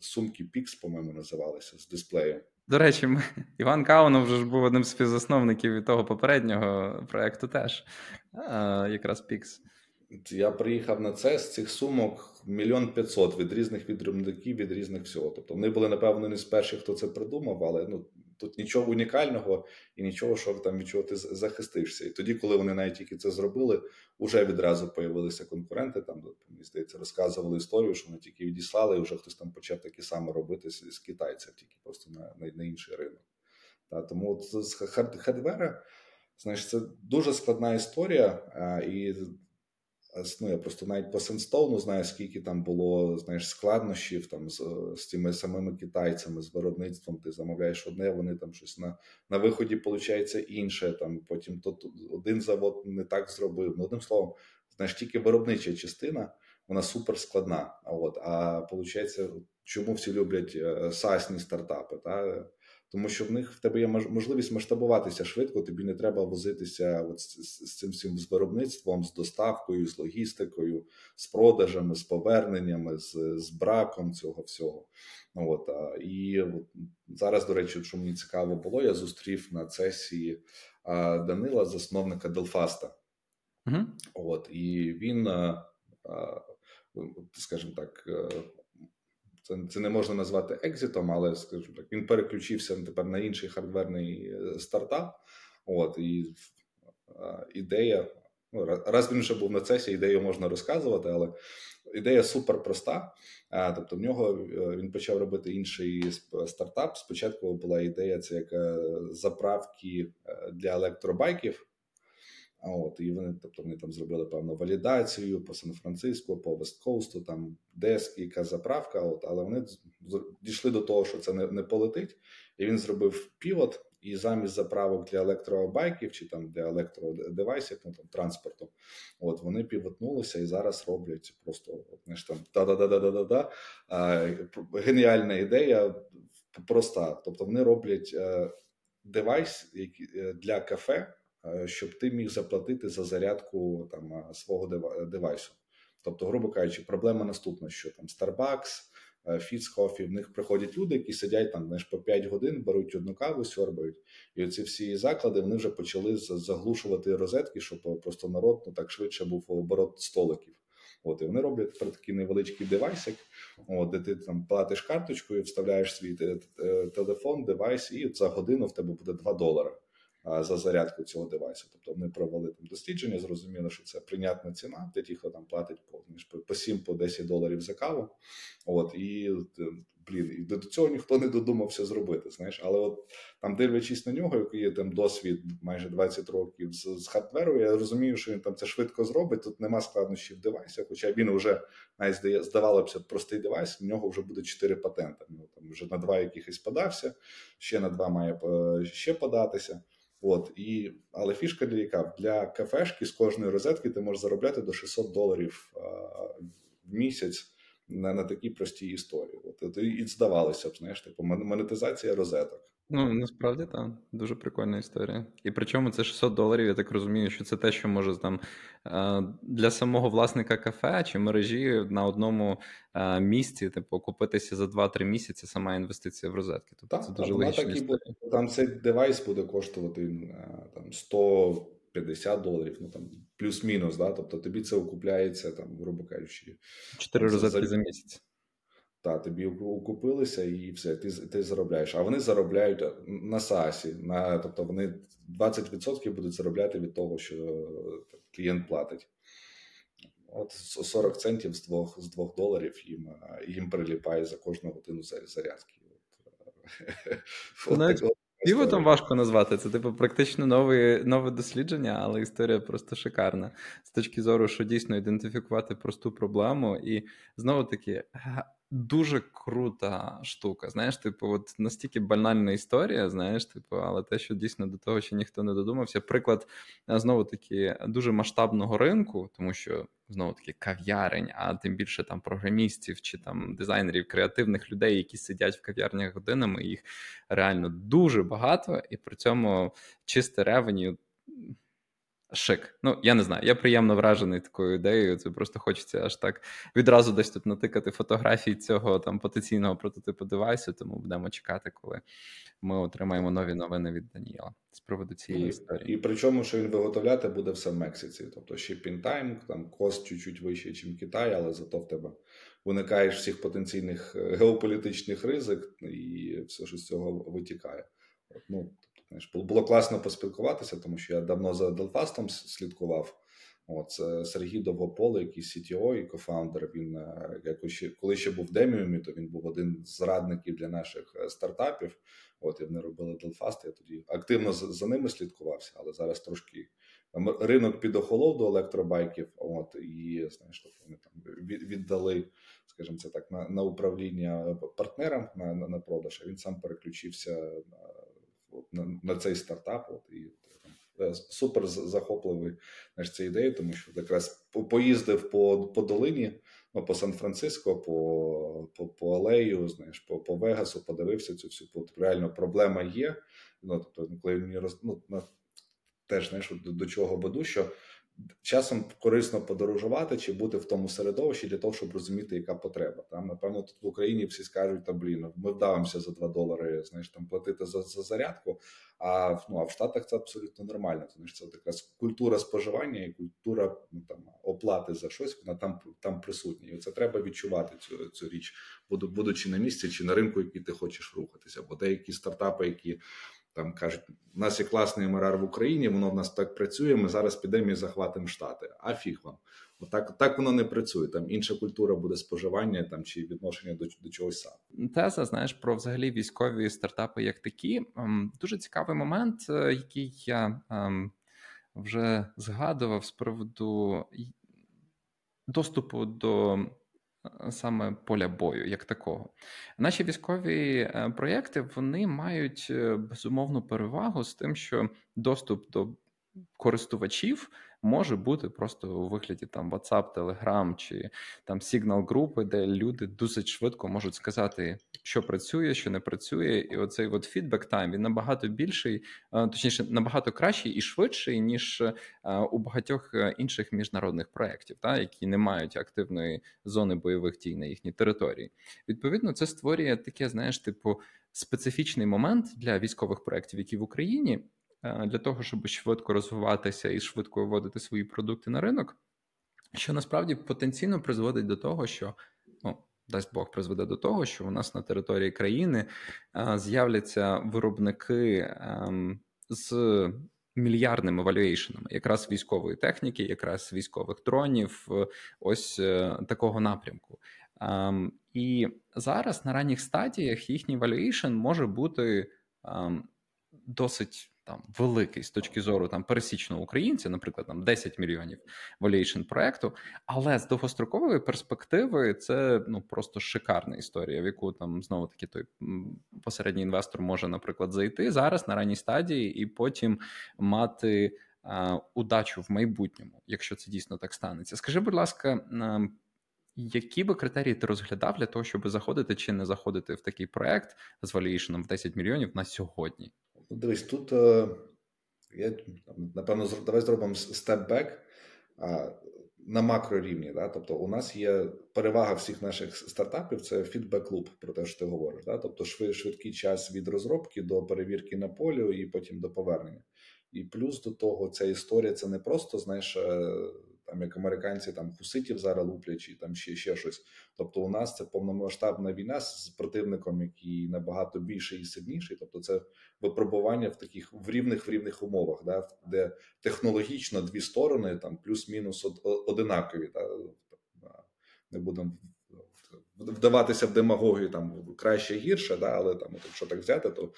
сумки Pix, по-моєму, називалися з дисплею. До речі, ми, Іван Каунов вже ж був одним з співзасновників від того попереднього проекту теж, а, якраз Pix. Я приїхав на це з цих сумок мільйон п'ятсот від різних відробників, від різних всього. Тобто вони були, напевно, не з перших, хто це придумав, але ну тут нічого унікального і нічого, що там від чого ти захистишся. І тоді, коли вони навіть тільки це зробили, вже відразу появилися конкуренти. Там мені здається, розказували історію, що вони тільки відіслали, і вже хтось там почав такі саме робити з, китайців, тільки просто на на, на інший ринок. Та, тому от з хардвера, знаєш, це дуже складна історія, і ну, я просто навіть по Сенстоуну знаю, скільки там було знаєш, складнощів там з з тими самими китайцями, з виробництвом. Ти замовляєш одне, вони там щось на на виході виходить інше. Там Потім то, один завод не так зробив. Ну, одним словом, знаєш, тільки виробнича частина, вона супер складна. А от, а виходить, чому всі люблять е, сасні стартапи? Та? Тому що в них в тебе є можливість масштабуватися швидко. Тобі не треба возитися от з, з цим всім з виробництвом, з доставкою, з логістикою, з продажами, з поверненнями, з з браком цього всього. Ну, от, а, І от, зараз, до речі, що мені цікаво було, я зустрів на сесії а, Данила, засновника Делфаста. Угу. От, І він, скажімо так, е, це це не можна назвати екзитом, але скажімо так, він переключився тепер на інший хардверний е, стартап. От і ідея. Ну, раз він вже був на цесі, ідею можна розказувати, але ідея супер проста. Тобто, в нього е, він почав робити інший стартап. Спочатку була ідея це як е, заправки для електробайків. От, І вони тобто вони там зробили певну валідацію по Сан-Франциско, по Весткоусту, там десь яка заправка, от, але вони дійшли до того, що це не не полетить. І він зробив півот, і замість заправок для електробайків чи там для електродевайсів, ну там транспорту, от вони півотнулися і зараз роблять просто от, знаєш, там да-да-да-да-да-да. Геніальна ідея проста. Тобто вони роблять е, девайс е, для кафе. Е, щоб ти міг заплатити за зарядку там свого девайсу. Тобто, грубо кажучи, проблема наступна: що там Starbucks, Фіцкофі, в них приходять люди, які сидять там знаєш, по 5 годин, беруть одну каву, сьорбають, і оці всі заклади вони вже почали заглушувати розетки, щоб просто народ ну так швидше був оборот столиків. От і вони роблять такий невеличкий девайсик, от, де ти там платиш карточкою, вставляєш свій телефон, девайс, і за годину в тебе буде 2 долари за зарядку цього девайсу. Тобто вони провели там дослідження, зрозуміли, що це прийнятна ціна для тих, хто там платить по по 7-10 доларів за каву. От і блін, і до цього ніхто не додумався зробити. Знаєш, але от там, дивлячись на нього, який є там досвід майже 20 років з, з хардверу, я розумію, що він там це швидко зробить. Тут нема складнощів в девайсах, хоча він вже навіть здавалося б простий девайс. В нього вже буде 4 патенти. Ну там вже на два якихось подався, ще на два має е, ще податися. От і але фішка для яка для кафешки з кожної розетки ти можеш заробляти до 600 доларів в місяць на на такій простій історії. От і здавалося б, знаєш, типу монетизація розеток. Ну насправді так, дуже прикольна історія. І причому це 600 доларів. Я так розумію, що це те, що може там для самого власника кафе чи мережі на одному місці, типу, купитися за 2-3 місяці сама інвестиція в розетки. Тобто так, це дуже логічна історія. Буде, там цей девайс буде коштувати там 150 доларів, ну там плюс-мінус. да, Тобто тобі це окупляється там, грубо кажучи, чотири розетки за, за місяць. Та тобі укупилися і все, ти ти заробляєш. А вони заробляють на САСі, на тобто вони 20% будуть заробляти від того, що клієнт платить. От 40 центів з двох з двох доларів їм їм приліпає за кожну годину зарядки. От, <laughs> Навіть Піво там важко назвати. Це типу практично нове, нове дослідження, але історія просто шикарна з точки зору, що дійсно ідентифікувати просту проблему, і знову таки дуже крута штука. Знаєш, типу, от настільки банальна історія, знаєш, типу, але те, що дійсно до того, що ніхто не додумався. Приклад знову таки дуже масштабного ринку, тому що знову таки кав'ярень, а тим більше там програмістів чи там дизайнерів, креативних людей, які сидять в кав'ярнях годинами, їх реально дуже багато, і при цьому чисте ревеню Шик. Ну, я не знаю. Я приємно вражений такою ідеєю. Це просто хочеться аж так відразу десь тут натикати фотографії цього там потенційного прототипу девайсу, тому будемо чекати, коли ми отримаємо нові новини від Даніела з приводу цієї історії. І причому, що він виготовляти буде все в Мексиці. Тобто shipping time, там кост чуть-чуть вищий, ніж Китай, але зато в тебе виникаєш всіх потенційних е, геополітичних ризик, і все, що з цього витікає. Ну, Знаєш, було класно поспілкуватися, тому що я давно за Делфастом слідкував. От Сергій Довгополе, який CTO і кофаундер. Він е, якось коли ще був в Деміумі, то він був один з радників для наших е, стартапів. От і вони робили Делфаст. Я тоді активно за ними слідкувався, але зараз трошки там ринок підохолов до електробайків. От і знаєш, тобто вони там віддали, скажімо, це так на на управління партнерам на, на, на продаж. А він сам переключився на на на цей стартап. От, і там, Супер захопливий знаєш, ця ідею, тому що якраз поїздив по по долині, ну, по Сан-Франциско, по по, по Алею, знаєш, по по Вегасу, подивився цю всю реально проблема є. Ну, тобто, коли мені роз, ну, теж знаєш, до, до чого веду, що часом корисно подорожувати чи бути в тому середовищі для того, щоб розуміти, яка потреба. Там, напевно, тут в Україні всі скажуть, та блін, ми вдавимося за 2 долари, знаєш, там платити за за зарядку. А ну, а в Штатах це абсолютно нормально. Тому що це така культура споживання і культура ну, там оплати за щось, вона там там присутня. І це треба відчувати цю цю річ, будучи на місці чи на ринку, який ти хочеш рухатися. Бо деякі стартапи, які там кажуть, у нас є класний МРР в Україні, воно в нас так працює. Ми зараз підемо і захватимо штати. А фіг вам. Отак так воно не працює. Там інша культура буде споживання там чи відношення до до чогось сам. Теза, знаєш, про взагалі військові стартапи як такі. Ем, дуже цікавий момент, е, який я ем, вже згадував з приводу доступу до саме поля бою, як такого. Наші військові е, проєкти вони мають е, безумовну перевагу з тим, що доступ до користувачів може бути просто у вигляді там WhatsApp, Telegram чи там сигнал групи, де люди досить швидко можуть сказати, що працює, що не працює, і оцей от фідбек тайм він набагато більший, точніше, набагато кращий і швидший, ніж у багатьох е, інших міжнародних проєктів, та які не мають активної зони бойових дій на їхній території. Відповідно, це створює таке, знаєш, типу специфічний момент для військових проєктів, які в Україні. Е, для того, щоб швидко розвиватися і швидко виводити свої продукти на ринок, що насправді потенційно призводить до того, що ну, дасть Бог призведе до того, що у нас на території країни е, з'являться виробники ем, з мільярдними валюєйшенами, якраз військової техніки, якраз військових дронів, ось е, такого напрямку. Ем, і зараз на ранніх стадіях їхній валюєйшн може бути ем, досить там великий з точки зору там пересічного українця, наприклад, там 10 мільйонів valuation проекту, але з довгострокової перспективи це ну просто шикарна історія, в яку там знову таки той посередній інвестор може, наприклад, зайти зараз на ранній стадії і потім мати удачу в майбутньому, якщо це дійсно так станеться. Скажи, будь ласка. Які би критерії ти розглядав для того, щоб заходити чи не заходити в такий проект з валюєшеном в 10 мільйонів на сьогодні? Дивись, тут е, я напевно давай зробимо степ-бек на макрорівні. Да? Тобто, у нас є перевага всіх наших стартапів це фідбек-луп, про те, що ти говориш. Да? Тобто, швидкий час від розробки до перевірки на полю і потім до повернення. І плюс до того, ця історія це не просто знаєш. Там як американці там хуситів зараз луплять, чи там ще ще щось. Тобто, у нас це повномасштабна війна з противником, який набагато більший і сильніший. Тобто, це випробування в таких в рівних в рівних умовах, да, де технологічно дві сторони там плюс-мінус од, одинакові. Да, не будемо вдаватися в демагогію там краще гірше, да, але там, от, якщо так взяти, то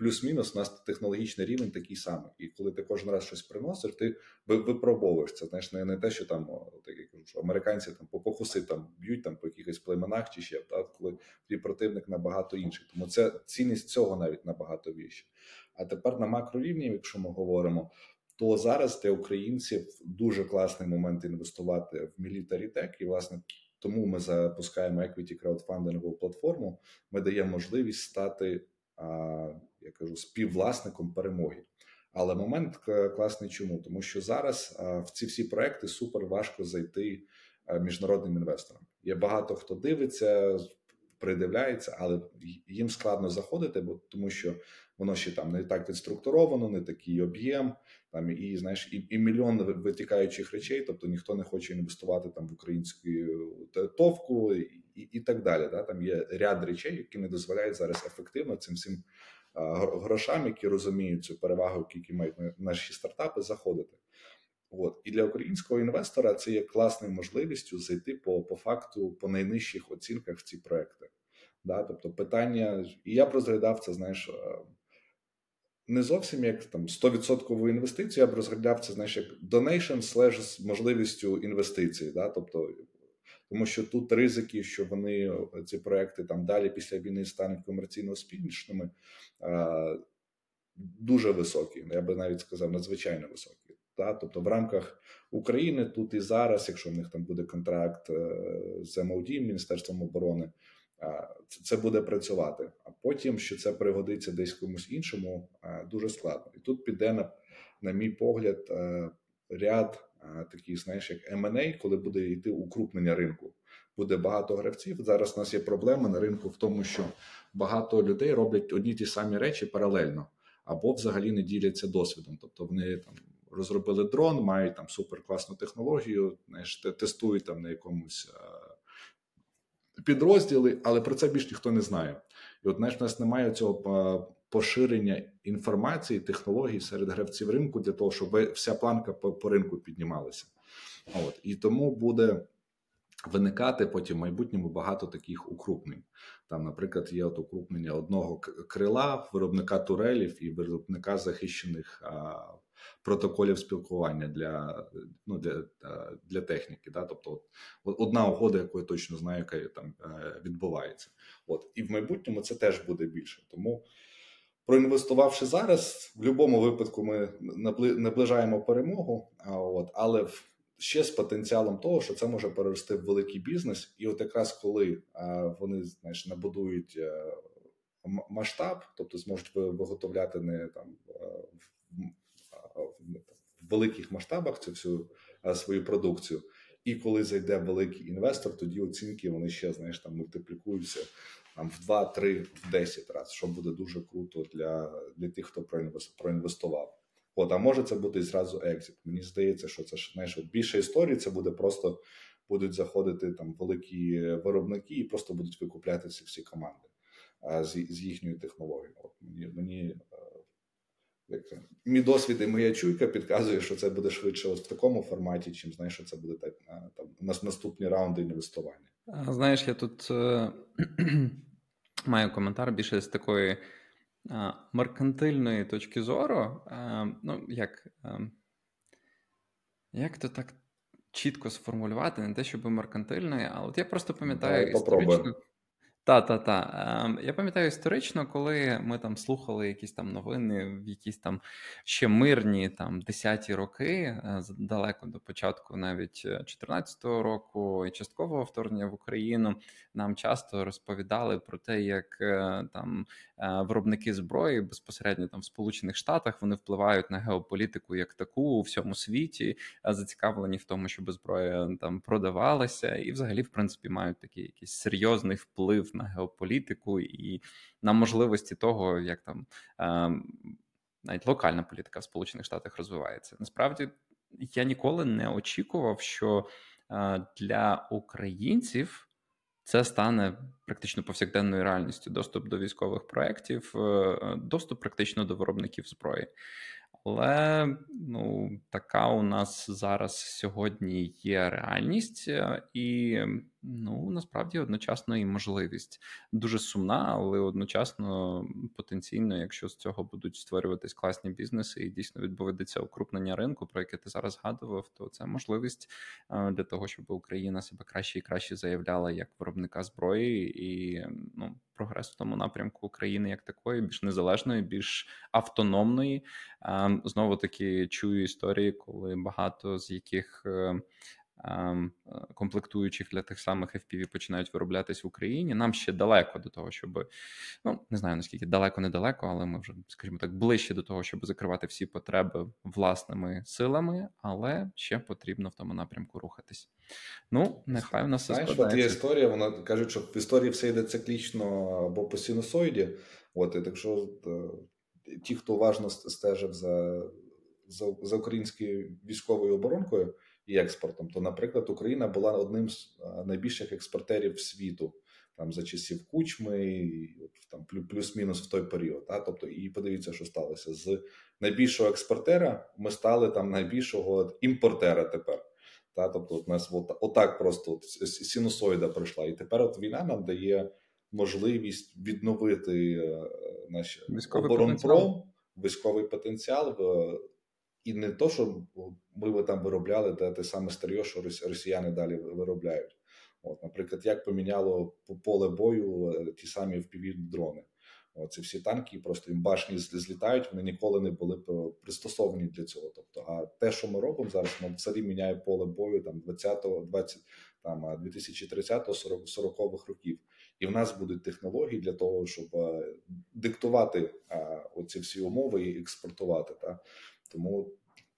плюс-мінус у нас технологічний рівень такий самий. І коли ти кожен раз щось приносиш, ти випробовуєш це. Знаєш, не, не те, що там так я кажу, що американці там по покуси там б'ють там по якихось племенах чи ще да, коли твій противник набагато інший. Тому це цінність цього навіть набагато більше. А тепер на макрорівні, якщо ми говоримо. То зараз для українців дуже класний момент інвестувати в мілітарі тек, і власне тому ми запускаємо equity краудфандингову платформу. Ми даємо можливість стати, я кажу, співвласником перемоги. Але момент класний чому? Тому що зараз в ці всі проекти супер важко зайти міжнародним інвесторам. Є багато хто дивиться, придивляється, але їм складно заходити, бо тому що воно ще там не так відструктуровано, не такий об'єм, там і знаєш, і і мільйон витікаючих речей. Тобто ніхто не хоче інвестувати там в українську е, товку і і так далі. Да? Там є ряд речей, які не дозволяють зараз ефективно цим всім грошам, які розуміють цю перевагу, які мають наші стартапи, заходити. От і для українського інвестора це є класною можливістю зайти по по факту по найнижчих оцінках в ці проекти. Да? Тобто питання, і я б розглядав це, знаєш, не зовсім як там 100% інвестицію, я б розглядав це знаєш, як donation слеж з можливістю інвестицій. Да? Тобто, тому що тут ризики, що вони ці проекти там далі після війни стануть комерційно успішними, дуже високі. Я би навіть сказав, надзвичайно високі. Да? Тобто, в рамках України тут і зараз, якщо в них там буде контракт е, з МОД, Міністерством оборони це буде працювати. А потім, що це пригодиться десь комусь іншому, дуже складно. І тут піде на, на мій погляд, ряд таких, знаєш, як M&A, коли буде йти укрупнення ринку. Буде багато гравців. Зараз у нас є проблема на ринку в тому, що багато людей роблять одні ті самі речі паралельно, або взагалі не діляться досвідом. Тобто вони там розробили дрон, мають там суперкласну технологію, знаєш, тестують там на якомусь підрозділи, але про це більш ніхто не знає. І от знаєш, у нас немає цього поширення інформації, технологій серед гравців ринку для того, щоб вся планка по, по ринку піднімалася. От і тому буде. Виникати потім в майбутньому багато таких укрупнень. Там, наприклад, є от укрупнення одного крила, виробника турелів і виробника захищених а, протоколів спілкування для ну, для, для техніки. Да? Тобто, от, одна угода, яку я точно знаю, яка там е, відбувається. От і в майбутньому це теж буде більше. Тому проінвестувавши зараз, в будь-якому випадку ми наближаємо перемогу. От але в ще з потенціалом того, що це може перерости в великий бізнес, і от якраз коли вони знаєш, набудують. Е, масштаб, тобто зможуть виготовляти не там в великих масштабах цю всю свою продукцію. І коли зайде великий інвестор, тоді оцінки вони ще знаєш там мультиплікуються там в 2, 3, в 10 разів, що буде дуже круто для для тих, хто проінвестував. От, а може це бути зразу екзит. Мені здається, що це знаєш, от більше історії це буде просто будуть заходити там великі виробники і просто будуть викупляти всі команди а, з з їхньою технологією. От мені мені мій досвід і моя чуйка підказує, що це буде швидше от в такому форматі, чим знаєш, що це буде так там у нас наступні раунди інвестування. Знаєш, я тут е- <clears throat> маю коментар більше з такої е- меркантильної точки зору. Е- ну, як е, як то так чітко сформулювати, не те, щоб меркантильної, але от я просто пам'ятаю історично. Та, та, та. Ем, я пам'ятаю історично, коли ми там слухали якісь там новини, в якісь там ще мирні там десяті роки, е, далеко до початку навіть 14-го е, року і часткового вторгнення в Україну. Нам часто розповідали про те, як е, там виробники зброї безпосередньо там в Сполучених Штатах вони впливають на геополітику як таку у всьому світі, зацікавлені в тому, щоб зброя там продавалася, і взагалі, в принципі, мають такий якийсь серйозний вплив на геополітику і на можливості того, як там навіть локальна політика в Сполучених Штатах розвивається. Насправді я ніколи не очікував, що для українців це стане практично повсякденною реальністю. Доступ до військових проєктів, е, доступ практично до виробників зброї. Але ну, така у нас зараз сьогодні є реальність, е, і ну насправді одночасно і можливість. Дуже сумна, але одночасно потенційно, якщо з цього будуть створюватись класні бізнеси, і дійсно відбудеться укрупнення ринку, про яке ти зараз згадував, то це можливість е, для того, щоб Україна себе краще і краще заявляла як виробника зброї, і ну прогрес в тому напрямку України як такої, більш незалежної, більш автономної. Ем, Знову таки чую історії, коли багато з яких е, комплектуючих для тих самих FPV починають вироблятись в Україні. Нам ще далеко до того, щоб ну не знаю наскільки далеко недалеко, але ми вже, скажімо так, ближче до того, щоб закривати всі потреби власними силами, але ще потрібно в тому напрямку рухатись. Ну, нехай у нас все Знаєш, от є історія, вона кажуть, що в історії все йде циклічно або по синусоїді. От, і так що е, ті, хто уважно стежив за, за, за українською військовою оборонкою і експортом, то, наприклад, Україна була одним з е, найбільших експортерів світу. Там за часів кучми, і там плюс-мінус в той період. А? Тобто, і подивіться, що сталося з найбільшого експортера. Ми стали там найбільшого імпортера тепер. Та, Тобто, от нас от, отак просто от, синусоїда пройшла. І тепер от війна нам дає можливість відновити е, наш оборонпром, військовий потенціал. І не то, що ми би там виробляли те, те саме старьо, що росіяни далі виробляють. От, Наприклад, як поміняло поле бою е, ті самі впіві дрони. Оці всі танки просто їм башні злітають, вони ніколи не були пристосовані для цього. Тобто, а те, що ми робимо зараз, ми взагалі міняє поле бою там 20-го, 20, там 2030-го, 40-х років. І в нас будуть технології для того, щоб диктувати а, оці всі умови і експортувати. Та? Тому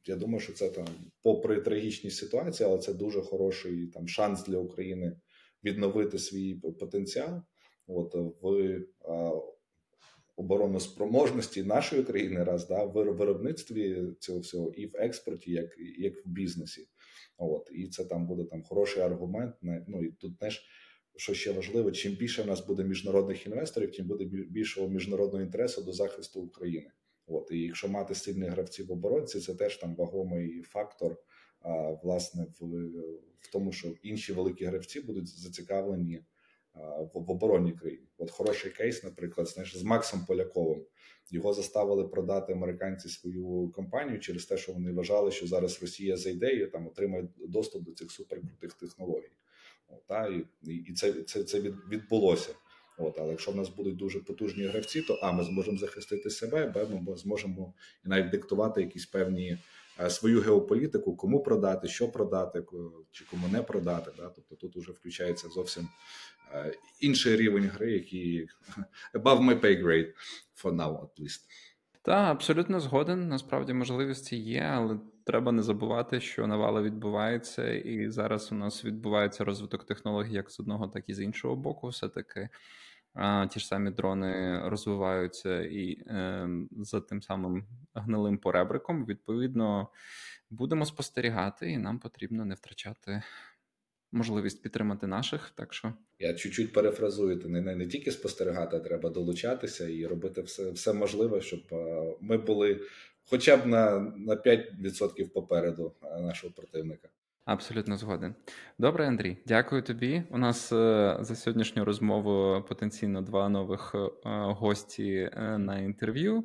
я думаю, що це там, попри трагічні ситуації, але це дуже хороший там шанс для України відновити свій потенціал. От в обороноспроможності нашої країни, раз да в виробництві цього всього і в експорті, як як в бізнесі. От і це там буде там хороший аргумент. Ну і тут теж що ще важливо, чим більше в нас буде міжнародних інвесторів, тим буде більшого міжнародного інтересу до захисту України. От і якщо мати сильних гравців в оборонці, це теж там вагомий фактор. А, власне, в, в тому, що інші великі гравці будуть зацікавлені в, в оборонній країні. От хороший кейс, наприклад, знаєш, з Максом Поляковим. Його заставили продати американці свою компанію через те, що вони вважали, що зараз Росія зайде і там отримає доступ до цих суперкрутих технологій. Та, І і це це, це відбулося. От, Але якщо в нас будуть дуже потужні гравці, то а ми зможемо захистити себе, б, ми зможемо і навіть диктувати якісь певні Е, свою геополітику, кому продати, що продати, чи кому не продати. Да? Тобто тут вже включається зовсім е, інший рівень гри, який <laughs> above my pay grade for now, at least. Так, абсолютно згоден. Насправді можливості є, але треба не забувати, що навала відбувається, і зараз у нас відбувається розвиток технологій як з одного, так і з іншого боку. Все таки ті ж самі дрони розвиваються і е, за тим самим гнилим поребриком. Відповідно, будемо спостерігати, і нам потрібно не втрачати можливість підтримати наших. Так що я чуть-чуть перефразую, не, не не тільки спостерігати, а треба долучатися і робити все все можливе, щоб е, ми були хоча б на, на 5% попереду е, нашого противника. Абсолютно згоден. Добре, Андрій, дякую тобі. У нас е, за сьогоднішню розмову потенційно два нових е, гості е, на інтерв'ю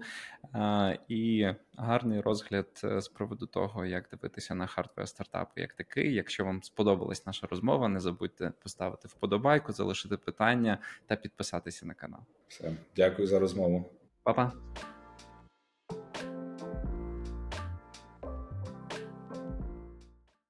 і гарний розгляд з приводу того, як дивитися на хардвер стартапи як такий. Якщо вам сподобалась наша розмова, не забудьте поставити вподобайку, залишити питання та підписатися на канал. Все, дякую за розмову, Па-па.